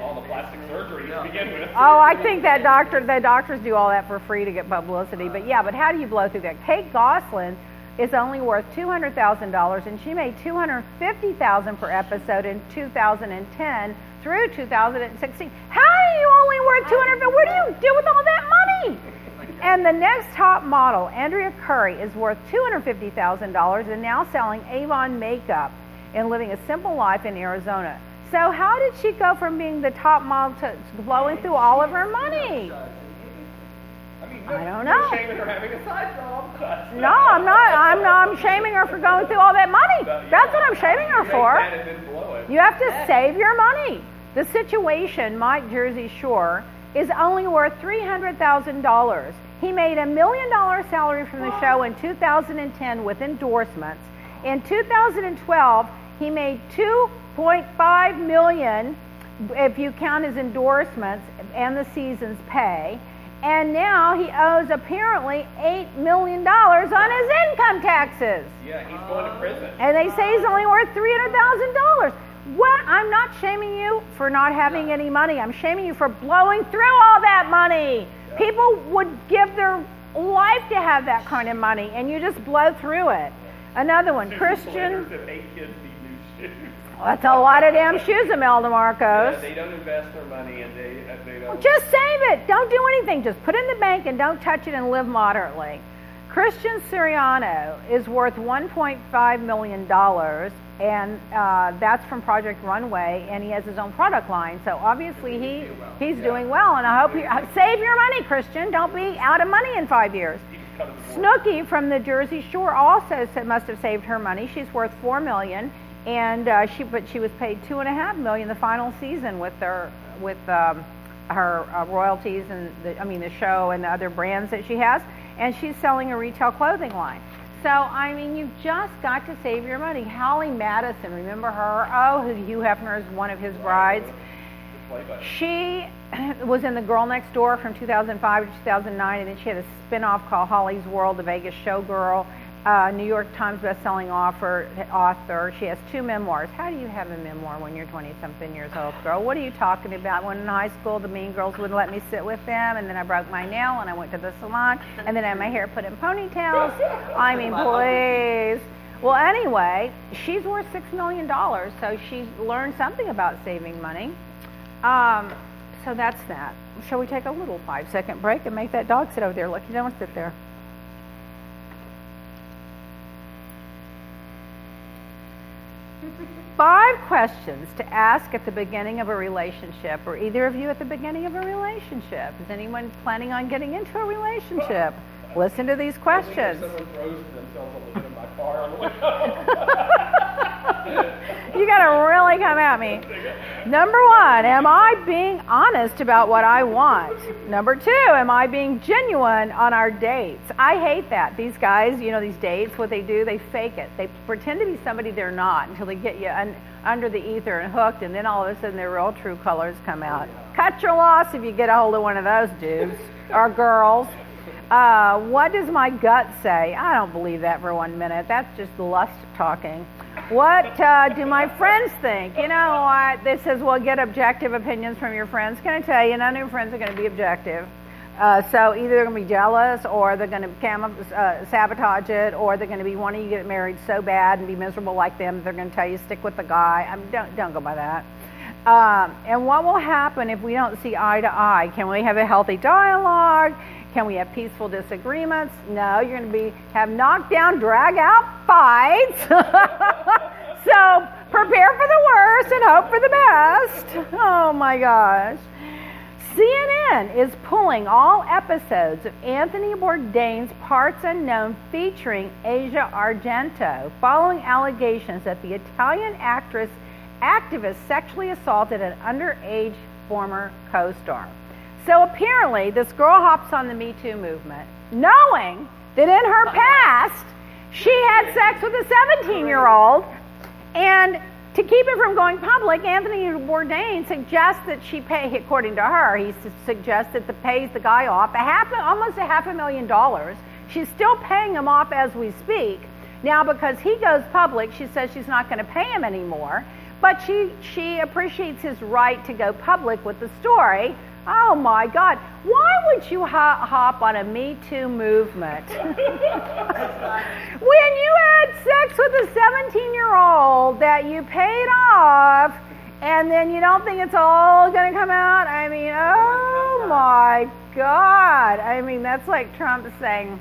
All the plastic surgery to begin with. Oh, I think that doctor, the doctors do all that for free to get publicity. But yeah, but how do you blow through that? Kate Gosselin is only worth two hundred thousand dollars, and she made two hundred fifty thousand per episode in 2010 through 2016. How are you only worth two hundred? What do you do with all that money? And the next top model, Adrianne Curry, is worth $250,000 and now selling Avon makeup and living a simple life in Arizona. So how did she go from being the top model to blowing through all of her money? I don't no know. shame in her having a side job. No, I'm not. I'm not. I'm shaming her for going through all that money. That's what I'm shaming her for. Make that and then blow it. You have to save your money. The situation, Mike Jersey Shore, is only worth $300,000. He made a million dollar salary from the show in 2010 with endorsements. In 2012, he made 2.5 million if you count his endorsements and the season's pay. And now he owes apparently $8 million on his income taxes. Yeah, he's going to prison. And they say he's only worth three hundred thousand dollars. What? I'm not shaming you for not having any money. I'm shaming you for blowing through all that money. People would give their life to have that kind of money, and you just blow through it. Another one, Christian. If eight kids need new shoes. That's a lot of damn shoes, Imelda Yeah, Marcos. they don't invest their money and they, they don't. Just save it. Don't do anything. Just put it in the bank and don't touch it and live moderately. Christian Siriano is worth $1.5 million and uh, that's from Project Runway, and he has his own product line. So obviously he he's doing well, and I hope you save your money, Christian. Don't be out of money in five years. Snooki from the Jersey Shore also said, must have saved her money. She's worth four million, and uh, she but she was paid two and a half million the final season with their with um, her uh, royalties and the, I mean the show and the other brands that she has, and she's selling a retail clothing line. So I mean, you've just got to save your money. Holly Madison, remember her? Oh, Hugh Hefner is one of his brides. She was in The Girl Next Door from 2005 to 2009, and then she had a spin-off called Holly's World, The Vegas Showgirl. Uh, New York Times best-selling author, author. She has two memoirs. How do you have a memoir when you're 20-something years old, girl? What are you talking about? When in high school, the mean girls wouldn't let me sit with them, and then I broke my nail, and I went to the salon, and then I had my hair put in ponytails. I mean, please. Well, anyway, she's worth six million dollars, so she learned something about saving money. Um, so that's that. Shall we take a little five-second break and make that dog sit over there? Look, you don't sit there. Five questions to ask at the beginning of a relationship, or either of you at the beginning of a relationship. Is anyone planning on getting into a relationship? Listen to these questions. You got to really come at me. Number one, am I being honest about what I want? Number two, am I being genuine on our dates? I hate that. These guys, you know, these dates, what they do, they fake it. They pretend to be somebody they're not until they get you un- under the ether and hooked, and then all of a sudden their real true colors come out. Cut your loss if you get a hold of one of those dudes or girls. Uh, what does my gut say? I don't believe that for one minute. That's just lust talking. What uh, do my friends think? You know what? This says, well, get objective opinions from your friends. Can I tell you, none of your friends are going to be objective. Uh, so either they're going to be jealous, or they're going to cam- uh, sabotage it, or they're going to be wanting you to get married so bad and be miserable like them. They're going to tell you stick with the guy. I mean, don't don't go by that. Um, and what will happen if we don't see eye to eye? Can we have a healthy dialogue? Can we have peaceful disagreements? No, you're going to be have knockdown, drag out fights. so prepare for the worst and hope for the best. Oh my gosh. CNN is pulling all episodes of Anthony Bourdain's Parts Unknown featuring Asia Argento following allegations that the Italian actress activist sexually assaulted an underage former co-star. So apparently, this girl hops on the Me Too movement, knowing that in her past she had sex with a 17 year old. And to keep it from going public, Anthony Bourdain suggests that she pay, according to her, he suggests that the pays the guy off a half, almost a half a million dollars. She's still paying him off as we speak. Now, because he goes public, she says she's not going to pay him anymore. But she, she appreciates his right to go public with the story. Oh my God. Why would you hop, hop on a Me Too movement? when you had sex with a 17 year old that you paid off and then you don't think it's all going to come out? I mean, oh my God. I mean, that's like Trump saying,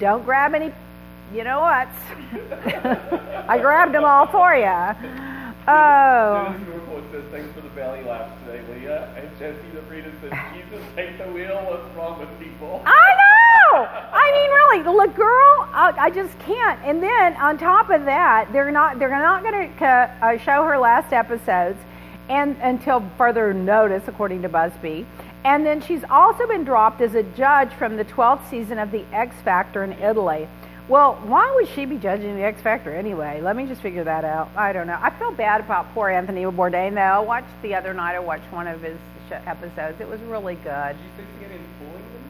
don't grab any, you know what? I grabbed them all for you. Oh. Dennis Norfolk says, thanks for the belly laughs today, Leah. And Jesse the Frida says, Jesus, take the wheel. What's wrong with people? I know. I mean, really, look, girl, I, I just can't. And then on top of that, they're not they're not going to uh, show her last episodes, and until further notice, according to Busby. And then she's also been dropped as a judge from the 12th season of The X Factor in Italy. Well, why would she be judging the X Factor anyway? Let me just figure that out. I don't know. I feel bad about poor Anthony Bourdain, though. I watched the other night. I watched one of his sh- episodes. It was really good. Did you fixing it in pulling them?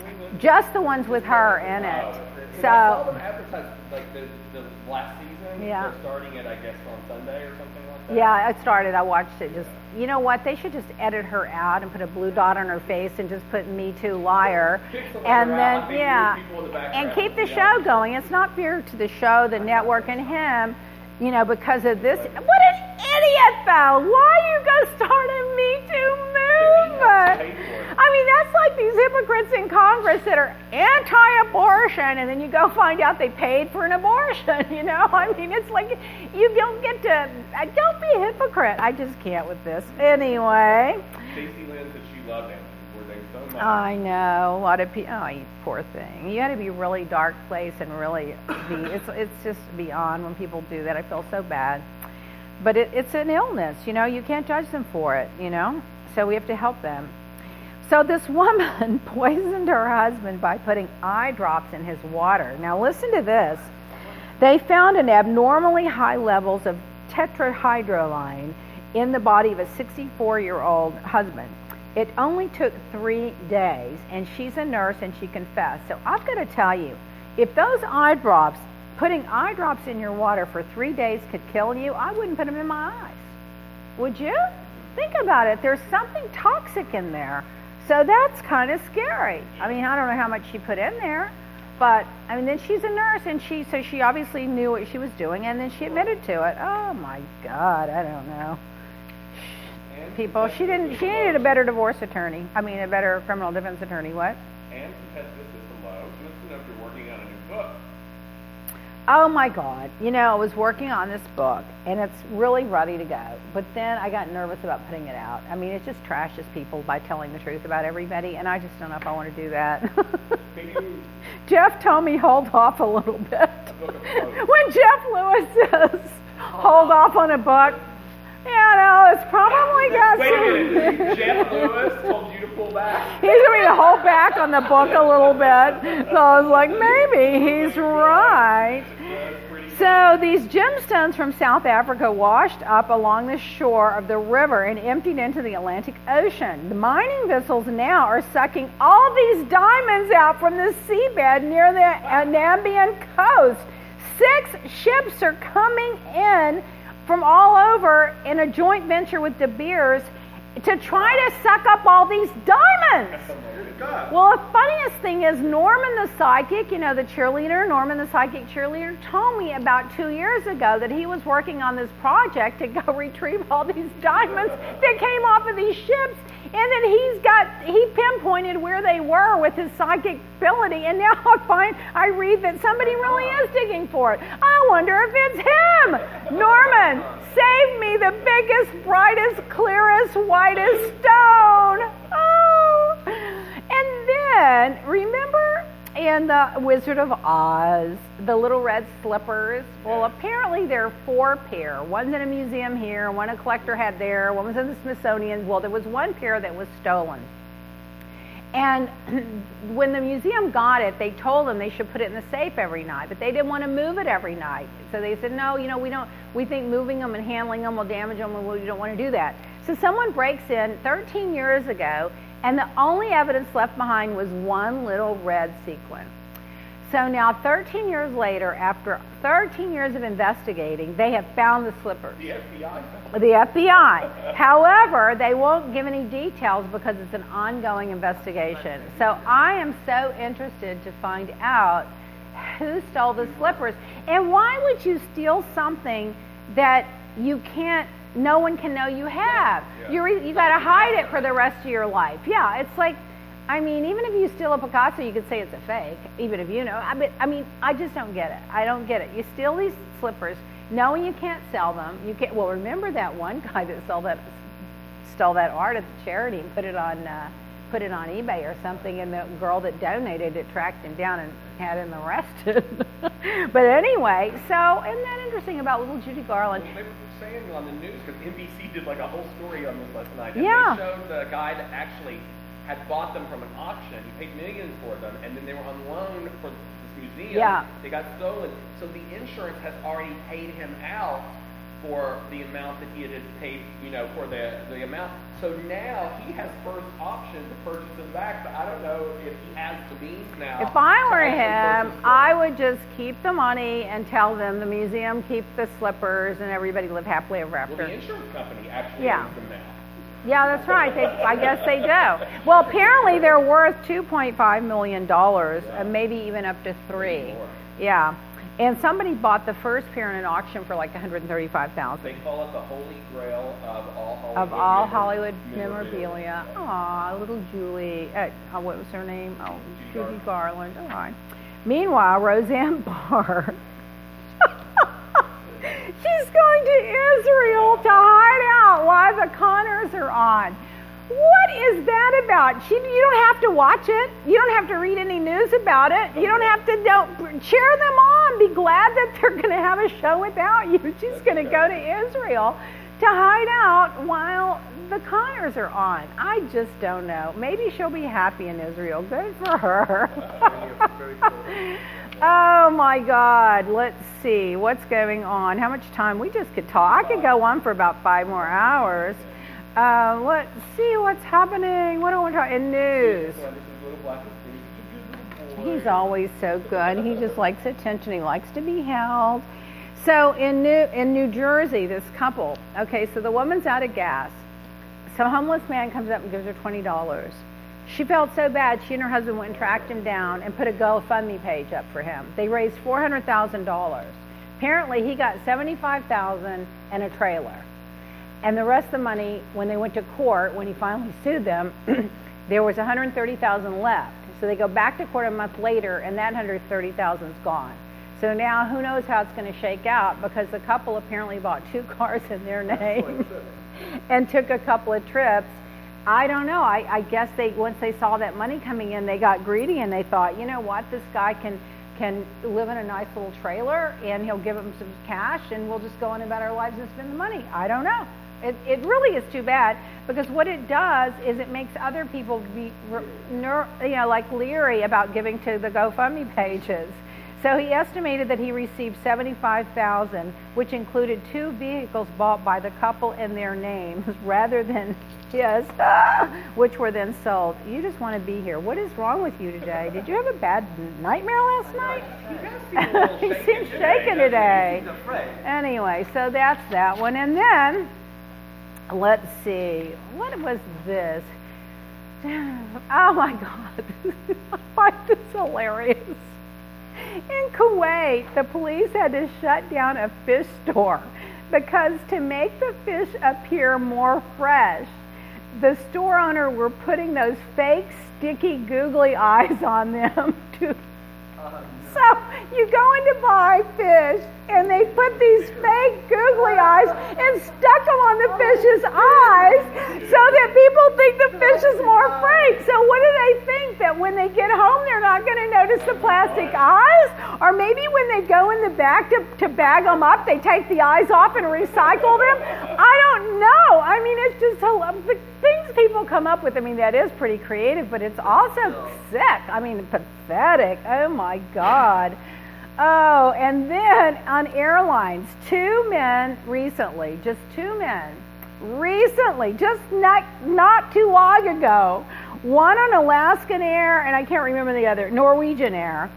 Pulling them? Just the ones with her in it. I saw So, them like, the, the last season. Yeah. They're starting it, I guess, on Sunday or something like that. yeah, I started. I watched it. Just, you know what? They should just edit her out and put a blue dot on her face and just put "Me Too" liar, and then like they do yeah, with people in the and keep the Yeah. show going. It's not fair to the show, the network, and him. You know, because of this. What an idiot, though! Why you go start a Me Too movement? It. I mean, that's like these hypocrites in Congress that are anti-abortion, and then you go find out they paid for an abortion. You know, I mean, it's like you don't get to. uh, Don't be a hypocrite. I just can't with this. Anyway, Lynn said she loved Anthony I know a lot of people. Oh, poor thing. You got to be really dark place and really be. It's it's just beyond when people do that. I feel so bad. But it, it's an illness. You know, you can't judge them for it. You know, so we have to help them. So this woman poisoned her husband by putting eye drops in his water. Now listen to this. They found an abnormally high levels of tetrahydrozoline in the body of a 64-year-old husband. It only took three days, and she's a nurse and she confessed. So I've got to tell you, if those eye drops, putting eye drops in your water for three days could kill you, I wouldn't put them in my eyes. Would you? Think about it. There's something toxic in there. So that's kind of scary. I mean, I don't know how much she put in there, but I mean, then she's a nurse, and she so she obviously knew what she was doing, and then she admitted to it. Oh my God, I don't know. People, she didn't. She needed a better divorce attorney. I mean, a better criminal defense attorney. What? And competitive system. She wants to know if you're working on a new book. Oh my God. You know, I was working on this book and it's really ready to go. But then I got nervous about putting it out. I mean, it just trashes people by telling the truth about everybody. And I just don't know if I want to do that. Jeff told me hold off a little bit. book of quotes? When Jeff Lewis says hold off on a book, you know, it's probably got Wait a minute. Jeff Lewis told you to pull back. He's going to hold back on the book a little bit. So I was like, maybe he's right. So these gemstones from South Africa washed up along the shore of the river and emptied into the Atlantic Ocean. The mining vessels now are sucking all these diamonds out from the seabed near the Namibian coast. Six ships are coming in from all over in a joint venture with De Beers to try to suck up all these diamonds. Well, the funniest thing is Norman the psychic, you know, the cheerleader, Norman the psychic cheerleader, told me about two years ago that he was working on this project to go retrieve all these diamonds that came off of these ships. And then he's got, he pinpointed where they were with his psychic ability. And now I find, I read that somebody really is digging for it. I wonder if it's him. Norman, save me the biggest, brightest, clearest, whitest stone. Oh. And then, remember in the Wizard of Oz, the little red slippers? Well, apparently there are four pair. One's in a museum here, one a collector had there, one was in the Smithsonian. Well, there was one pair that was stolen. And when the museum got it, they told them they should put it in the safe every night, but they didn't want to move it every night. So they said, no, you know, we don't, we think moving them and handling them will damage them and we don't want to do that. So someone breaks in 13 years ago and the only evidence left behind was one little red sequin. So now 13 years later, after 13 years of investigating, they have found the slippers The FBI. the FBI. However, they won't give any details because it's an ongoing investigation. So I am so interested to find out who stole the slippers and why would you steal something that you can't no one can know you have. You're, you got to hide it for the rest of your life. Yeah, it's like I mean, even if you steal a Picasso, you could say it's a fake, even if you know. I mean, I mean, I just don't get it. I don't get it. You steal these slippers, knowing you can't sell them. You can't. Well, remember that one guy that sold that, stole that art at the charity and put it on, uh, put it on eBay or something, and the girl that donated it tracked him down and had him arrested. but anyway, so isn't that interesting about little Judy Garland? They were saying on the news because NBC did like a whole story on this last night. And Yeah. They showed the guy that actually had bought them from an auction. He paid millions for them, and then they were on loan for this museum. Yeah. They got stolen. So the insurance has already paid him out for the amount that he had paid, you know, for the the amount. So now he has first option to purchase them back. But I don't know if he has the means now. If I were him. I would just keep the money and tell them the museum keep the slippers and everybody live happily ever Well, after. the insurance company actually Yeah. owns them now. Yeah, that's right. They, I guess they do. Well, apparently they're worth 2.5 million dollars, and maybe even up to three. Yeah. And somebody bought the first pair in an auction for like 135,000 They call it the holy grail of all Hollywood. of all Hollywood memorabilia. Aw, little Julie. Uh, uh, what was her name? Oh, Judy Garland. All right. Meanwhile, Roseanne Barr. She's going to Israel to hide out while the Conners are on. What is that about? She, you don't have to watch it. You don't have to read any news about it. You don't have to don't, cheer them on. Be glad that they're going to have a show without you. She's going to go to Israel to hide out while the Conners are on. I just don't know. Maybe she'll be happy in Israel. Good for her. oh my God. Let's see what's going on. How much time? We just could talk. I could go on for about five more hours. Uh, let's see what's happening. What do I want to talk in news? He's always so good. He just likes attention. He likes to be held. So in New in New Jersey, this couple. Okay, so the woman's out of gas. Some homeless man comes up and gives her twenty dollars. She felt so bad. She and her husband went and tracked him down and put a GoFundMe page up for him. They raised four hundred thousand dollars. Apparently, he got seventy-five thousand and a trailer. And the rest of the money, when they went to court, when he finally sued them, there was 130,000 left. So they go back to court a month later, and that 130,000 is gone. So now, who knows how it's going to shake out? Because the couple apparently bought two cars in their name and took a couple of trips. I don't know. I, I guess they once they saw that money coming in, they got greedy and they thought, you know what, this guy can can live in a nice little trailer and he'll give him some cash and we'll just go on about our lives and spend the money. I don't know. It, it really is too bad because what it does is it makes other people be, you know, like leery about giving to the GoFundMe pages. So he estimated that he received 75,000, which included two vehicles bought by the couple in their names rather than his, which were then sold. You just want to be here. What is wrong with you today? Did you have a bad nightmare last night? he seems shaken today. Anyway, so that's that one. And then, let's see, what was this? Oh my God. I find this hilarious. In Kuwait, the police had to shut down a fish store because to make the fish appear more fresh, the store owner were putting those fake sticky googly eyes on them to oh, so you go in to buy fish, and they put these fake googly eyes and stuck them on the fish's eyes so that people think the fish is more fake. So what do they think? That when they get home, they're not going to notice the plastic eyes? Or maybe when they go in the back to, to bag them up, they take the eyes off and recycle them? I don't know. I mean, it's just the things people come up with. I mean, that is pretty creative, but it's also sick. I mean, pathetic. Oh my God. Oh, and then on airlines, two men recently, just two men, recently, just not not too long ago, one on Alaskan Air and I can't remember the other, Norwegian Air,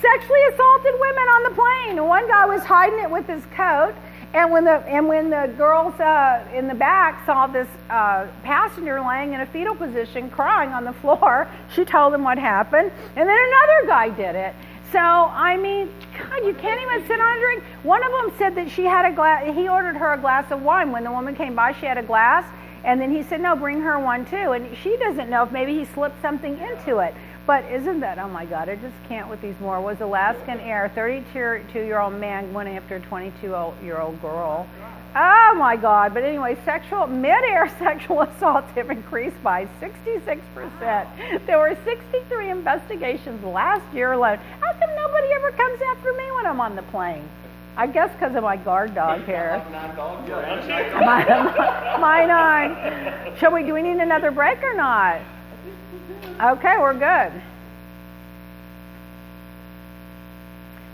sexually assaulted women on the plane. One guy was hiding it with his coat, and when the and when the girls uh, in the back saw this uh, passenger laying in a fetal position, crying on the floor, she told them what happened, and then another guy did it. So I mean, God, you can't even sit on a drink. One of them said that she had a glass. He ordered her a glass of wine. When the woman came by, she had a glass, and then he said, "No, bring her one too." And she doesn't know if maybe he slipped something into it. But isn't that, oh my God, I just can't with these more. Was Alaskan Air, 32 year old man went after a 22 year old girl. Oh my God. But anyway, sexual, mid air sexual assaults have increased by 66%. There were 63 investigations last year alone. How come nobody ever comes after me when I'm on the plane? I guess because of my guard dog here. Like nine dogs around you. my, my nine. Shall we, do we need another break or not? Okay, we're good.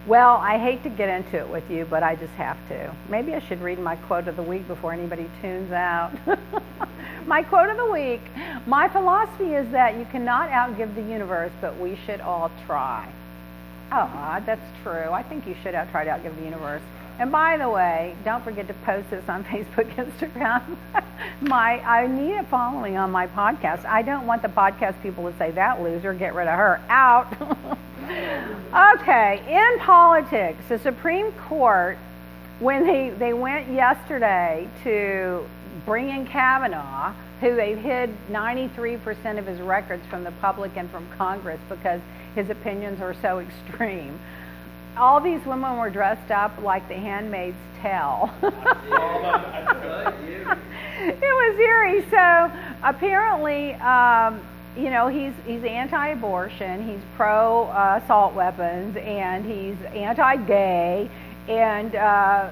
Well, I hate to get into it with you, but I just have to. Maybe I should read my quote of the week before anybody tunes out. my quote of the week My philosophy is that you cannot outgive the universe, but we should all try. Oh, that's true. I think you should have tried to outgive the universe. And by the way, don't forget to post this on Facebook, Instagram. my I need a following on my podcast. I don't want the podcast people to say that loser, get rid of her. Out. Okay, in politics, the Supreme Court, when they, they went yesterday to bring in Kavanaugh, who they've hid 93% of his records from the public and from Congress because his opinions are so extreme. All these women were dressed up like the Handmaid's Tale. it was eerie. So apparently, um, you know, he's he's anti-abortion, he's pro assault weapons, and he's anti-gay, and uh,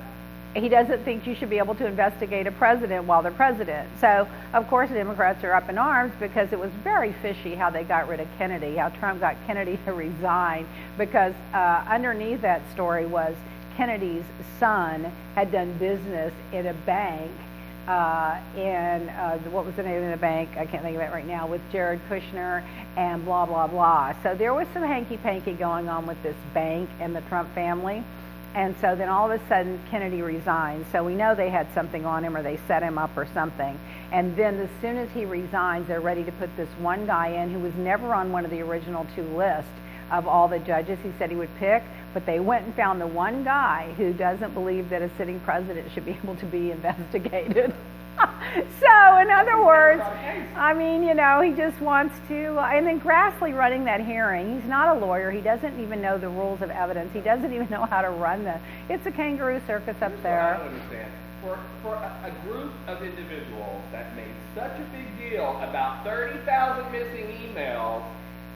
he doesn't think you should be able to investigate a president while they're president. So of course, Democrats are up in arms because it was very fishy how they got rid of Kennedy, how Trump got Kennedy to resign, because uh, underneath that story was Kennedy's son had done business in a bank uh, in uh, what was the name of the bank? I can't think of it right now. With Jared Kushner and blah blah blah. So there was some hanky panky going on with this bank and the Trump family. And so then all of a sudden Kennedy resigns. So we know they had something on him or they set him up or something. And then as soon as he resigns, they're ready to put this one guy in who was never on one of the original two lists of all the judges he said he would pick. But they went and found the one guy who doesn't believe that a sitting president should be able to be investigated. so, in other words, I mean, you know, he just wants to. And then Grassley running that hearing, he's not a lawyer. He doesn't even know the rules of evidence. He doesn't even know how to run the. It's a kangaroo circus up Here's there. I don't understand. For, for a, a group of individuals that made such a big deal about 30,000 missing emails,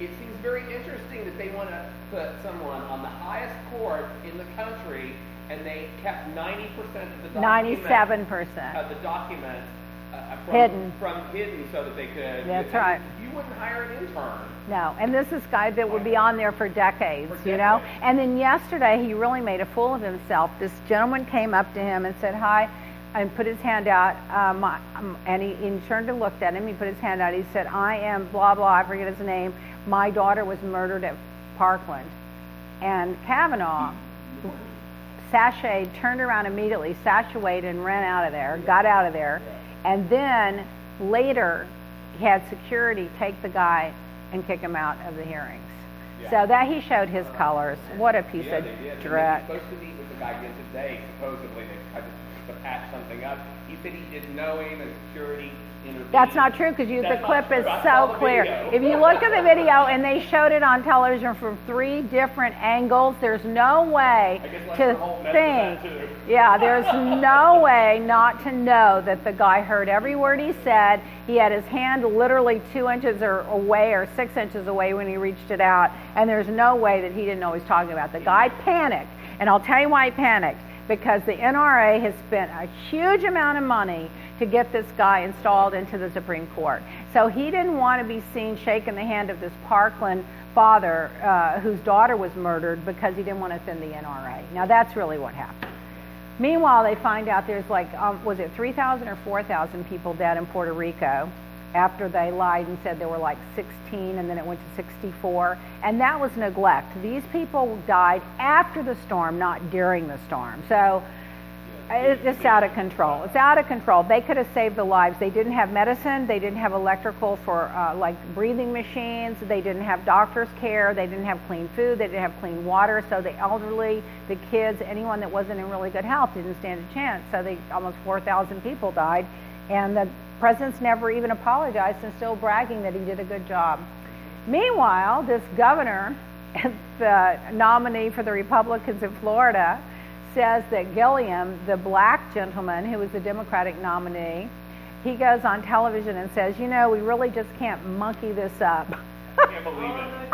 it seems very interesting that they want to put someone on the highest court in the country and they kept 90% of the documents, 97%. of the documents uh, from, Hidden. from hidden so that they could. That's right. You wouldn't hire an intern. No, and this is guy that would be on there for decades, For you know. And then yesterday he really made a fool of himself. This gentleman came up to him and said hi, and put his hand out. Um, um, and he, he turned and looked at him. He put his hand out. He said, "I am blah blah. I forget his name. My daughter was murdered at Parkland." And Kavanaugh, sashayed, turned around immediately, sashayed, and ran out of there. Got out of there, and then later he had security take the guy and kick him out of the hearings. So that he showed his colors. What a piece Yeah, of. Dreck. He was supposed to meet with the guy again today. Supposedly to, patch something up. He said he didn't know him, and security. That's not true because the clip is true. I saw so clear. video. If you look at the video and they showed it on television from three different angles, there's no way to Holt messed with that, think. Yeah, there's no way not to know that the guy heard every word he said. He had his hand literally two inches or away or six inches away when he reached it out, and there's no way that he didn't know what he was talking about. The guy panicked, and I'll tell you why he panicked. Because the NRA has spent a huge amount of money to get this guy installed into the Supreme Court. So he didn't want to be seen shaking the hand of this Parkland father uh, whose daughter was murdered because he didn't want to offend the NRA. Now that's really what happened. Meanwhile, they find out there's like, um, was it 3,000 or 4,000 people dead in Puerto Rico after they lied and said there were like 16 and then it went to 64. And that was neglect. These people died after the storm, not during the storm. So it- it's out of control. It's out of control. They could have saved the lives. They didn't have medicine. They didn't have electrical for uh, like breathing machines. They didn't have doctor's care. They didn't have clean food. They didn't have clean water. So the elderly, the kids, anyone that wasn't in really good health didn't stand a chance. So they almost 4,000 people died, and the president's never even apologized and still bragging that he did a good job. Meanwhile, this governor, the nominee for the Republicans in Florida, says that Gillum, the black gentleman who was the Democratic nominee, he goes on television and says, you know, we really just can't monkey this up. Can't believe it.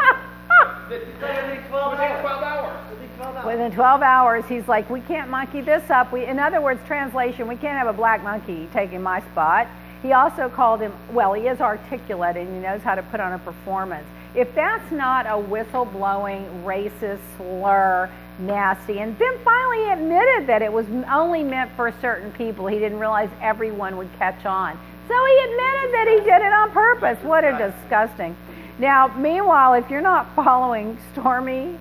Within 12 hours. Within 12 hours. Within 12 hours, he's like, we can't monkey this up. We, in other words, translation, we can't have a black monkey taking my spot. He also called him, well, he is articulate and he knows how to put on a performance. If that's not a whistleblowing, racist slur, nasty, and then finally admitted that it was only meant for certain people. He didn't realize everyone would catch on. So he admitted that he did it on purpose. What a disgusting. Now, meanwhile, if you're not following Stormy,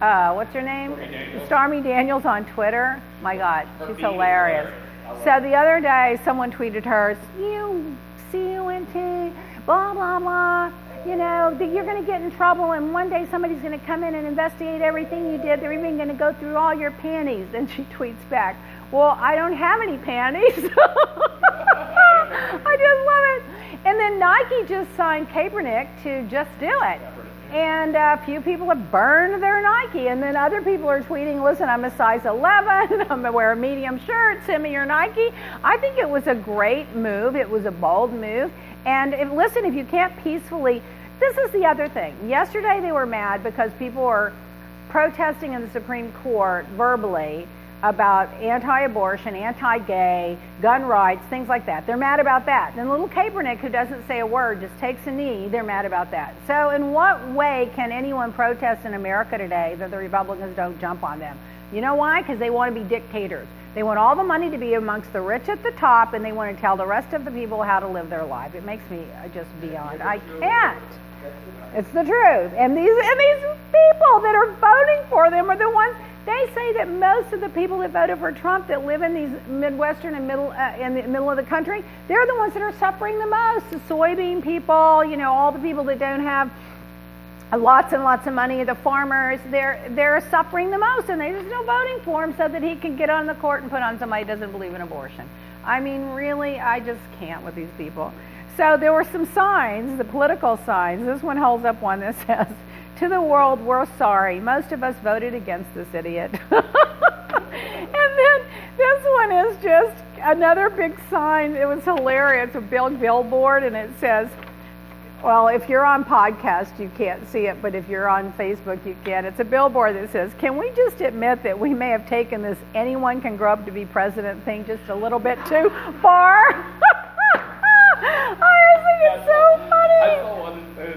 uh, what's her name? Stormy Daniels. Stormy Daniels on Twitter. My God, she's hilarious. hilarious. I love So the other day, someone tweeted her, "You C-U-N-T, blah blah blah. You know, that you're going to get in trouble and one day somebody's going to come in and investigate everything you did. They're even going to go through all your panties. And she tweets back, Well, I don't have any panties. I just love it. And then Nike just signed Kaepernick to just do it. And a few people have burned their Nike. And then other people are tweeting, listen, I'm a size 11. I'm going to wear a medium shirt. Send me your Nike. I think it was a great move. It was a bold move. And if, listen, if you can't peacefully, this is the other thing. Yesterday they were mad because people were protesting in the Supreme Court verbally about anti-abortion, anti-gay, gun rights, things like that. They're mad about that. And little Kaepernick, who doesn't say a word, just takes a knee, they're mad about that. So in what way can anyone protest in America today that the Republicans don't jump on them? You know why? Because they want to be dictators. They want all the money to be amongst the rich at the top, and they want to tell the rest of the people how to live their life. It makes me just beyond. I can't. It's the truth. And these and these people that are voting for them are the ones. They say that most of the people that voted for Trump that live in these midwestern and middle uh, in the middle of the country, they're the ones that are suffering the most. The soybean people, you know, all the people that don't have Uh, lots and lots of money. The farmers, they're they're suffering the most, and there's no voting for him so that he can get on the court and put on somebody who doesn't believe in abortion. I mean, really, I just can't with these people. So there were some signs, the political signs. This one holds up one that says, "To the world, we're sorry. Most of us voted against this idiot." and then this one is just another big sign. It was hilarious. A big billboard, and it says well, if you're on podcast, you can't see it, but if you're on Facebook, you can. It's a billboard that says, Can we just admit that we may have taken this anyone can grow up to be president thing just a little bit too far? I think it's so funny. I saw one. Uh,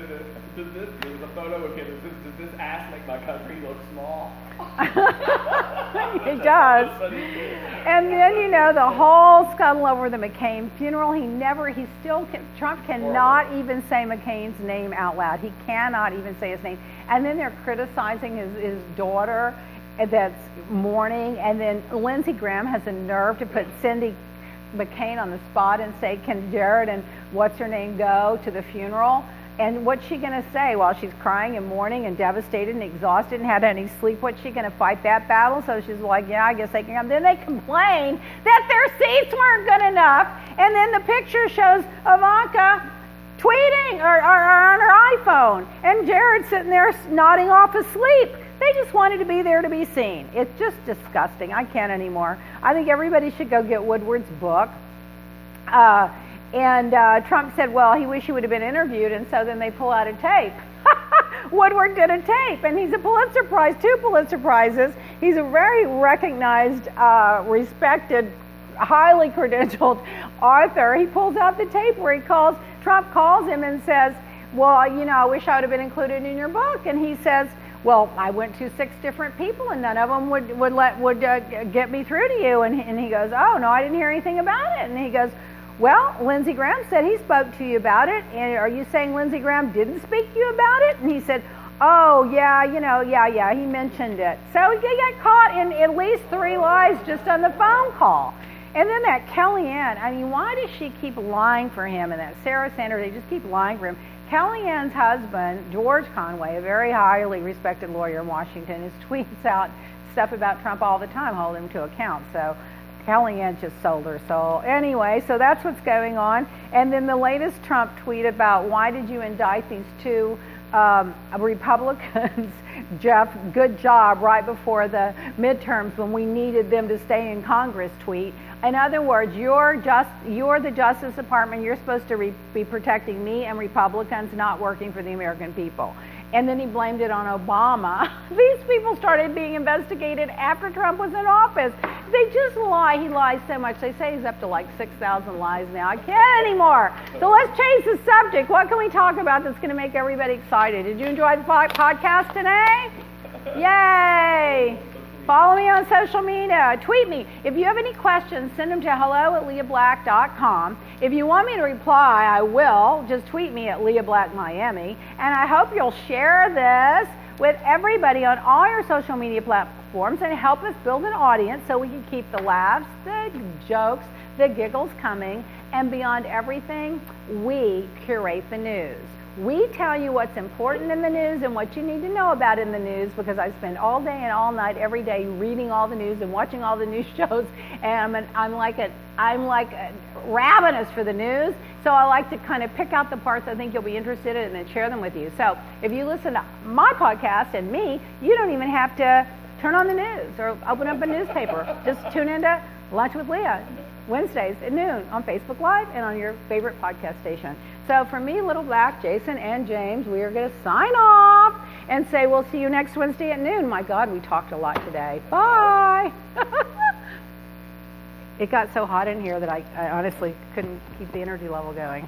does this, there's a photo of him. Does this, does this ass make my country look small? it does. And then you know the whole scuttle over the McCain funeral. He never. He still. Can, Trump cannot even say McCain's name out loud. He cannot even say his name. And then they're criticizing his his daughter that's mourning. And then Lindsey Graham has the nerve to put Cindy McCain on the spot and say, "Can Jared and what's her name go to the funeral?" And what's she going to say while she's crying and mourning and devastated and exhausted and had any sleep? What's she going to fight that battle? So she's like, yeah, I guess they can come. Then they complain that their seats weren't good enough. And then the picture shows Ivanka tweeting or, or, or on her iPhone and Jared sitting there nodding off asleep. They just wanted to be there to be seen. It's just disgusting. I can't anymore. I think everybody should go get Woodward's book. Uh, and uh, Trump said, well, he wished he would have been interviewed, and so then they pull out a tape. Woodward did a tape, and he's a Pulitzer Prize, two Pulitzer Prizes. He's a very recognized, uh, respected, highly credentialed author. He pulls out the tape where he calls, Trump calls him and says, well, you know, I wish I would have been included in your book. And he says, well, I went to six different people, and none of them would would let would uh, get me through to you. And, and he goes, oh no, I didn't hear anything about it. And he goes, well, Lindsey Graham said he spoke to you about it. And are you saying Lindsey Graham didn't speak to you about it? And he said, Oh, yeah, you know, yeah, yeah, he mentioned it. So he got caught in at least three lies just on the phone call. And then that Kellyanne, I mean, why does she keep lying for him? And that Sarah Sanders, they just keep lying for him. Kellyanne's husband, George Conway, a very highly respected lawyer in Washington, is tweets out stuff about Trump all the time, hold him to account. So Kellyanne just sold her soul. Anyway, so that's what's going on. And then the latest Trump tweet about why did you indict these two um, Republicans, Jeff, good job right before the midterms when we needed them to stay in Congress tweet. In other words, you're just you're the Justice Department. You're supposed to re- be protecting me and Republicans, not working for the American people and then he blamed it on Obama. These people started being investigated after Trump was in office. They just lie. He lies so much. They say he's up to like 6,000 lies now. I can't anymore. So let's change the subject. What can we talk about that's going to make everybody excited? Did you enjoy the podcast today? Yay! Follow me on social media. Tweet me. If you have any questions, send them to hello at leahblack.com. If you want me to reply, I will. Just tweet me at Leah Black Miami. And I hope you'll share this with everybody on all your social media platforms and help us build an audience so we can keep the laughs, the jokes, the giggles coming. And beyond everything, we curate the news. We tell you what's important in the news and what you need to know about in the news because I spend all day and all night every day reading all the news and watching all the news shows and I'm, an, I'm like a, I'm like a ravenous for the news. So I like to kind of pick out the parts I think you'll be interested in and share them with you. So if you listen to my podcast and me, you don't even have to turn on the news or open up a newspaper. Just tune into Lunch with Leah Wednesdays at noon on Facebook Live and on your favorite podcast station. So for me, Little Black, Jason, and James, we are going to sign off and say we'll see you next Wednesday at noon. My God, we talked a lot today. Bye. it got so hot in here that I, I honestly couldn't keep the energy level going.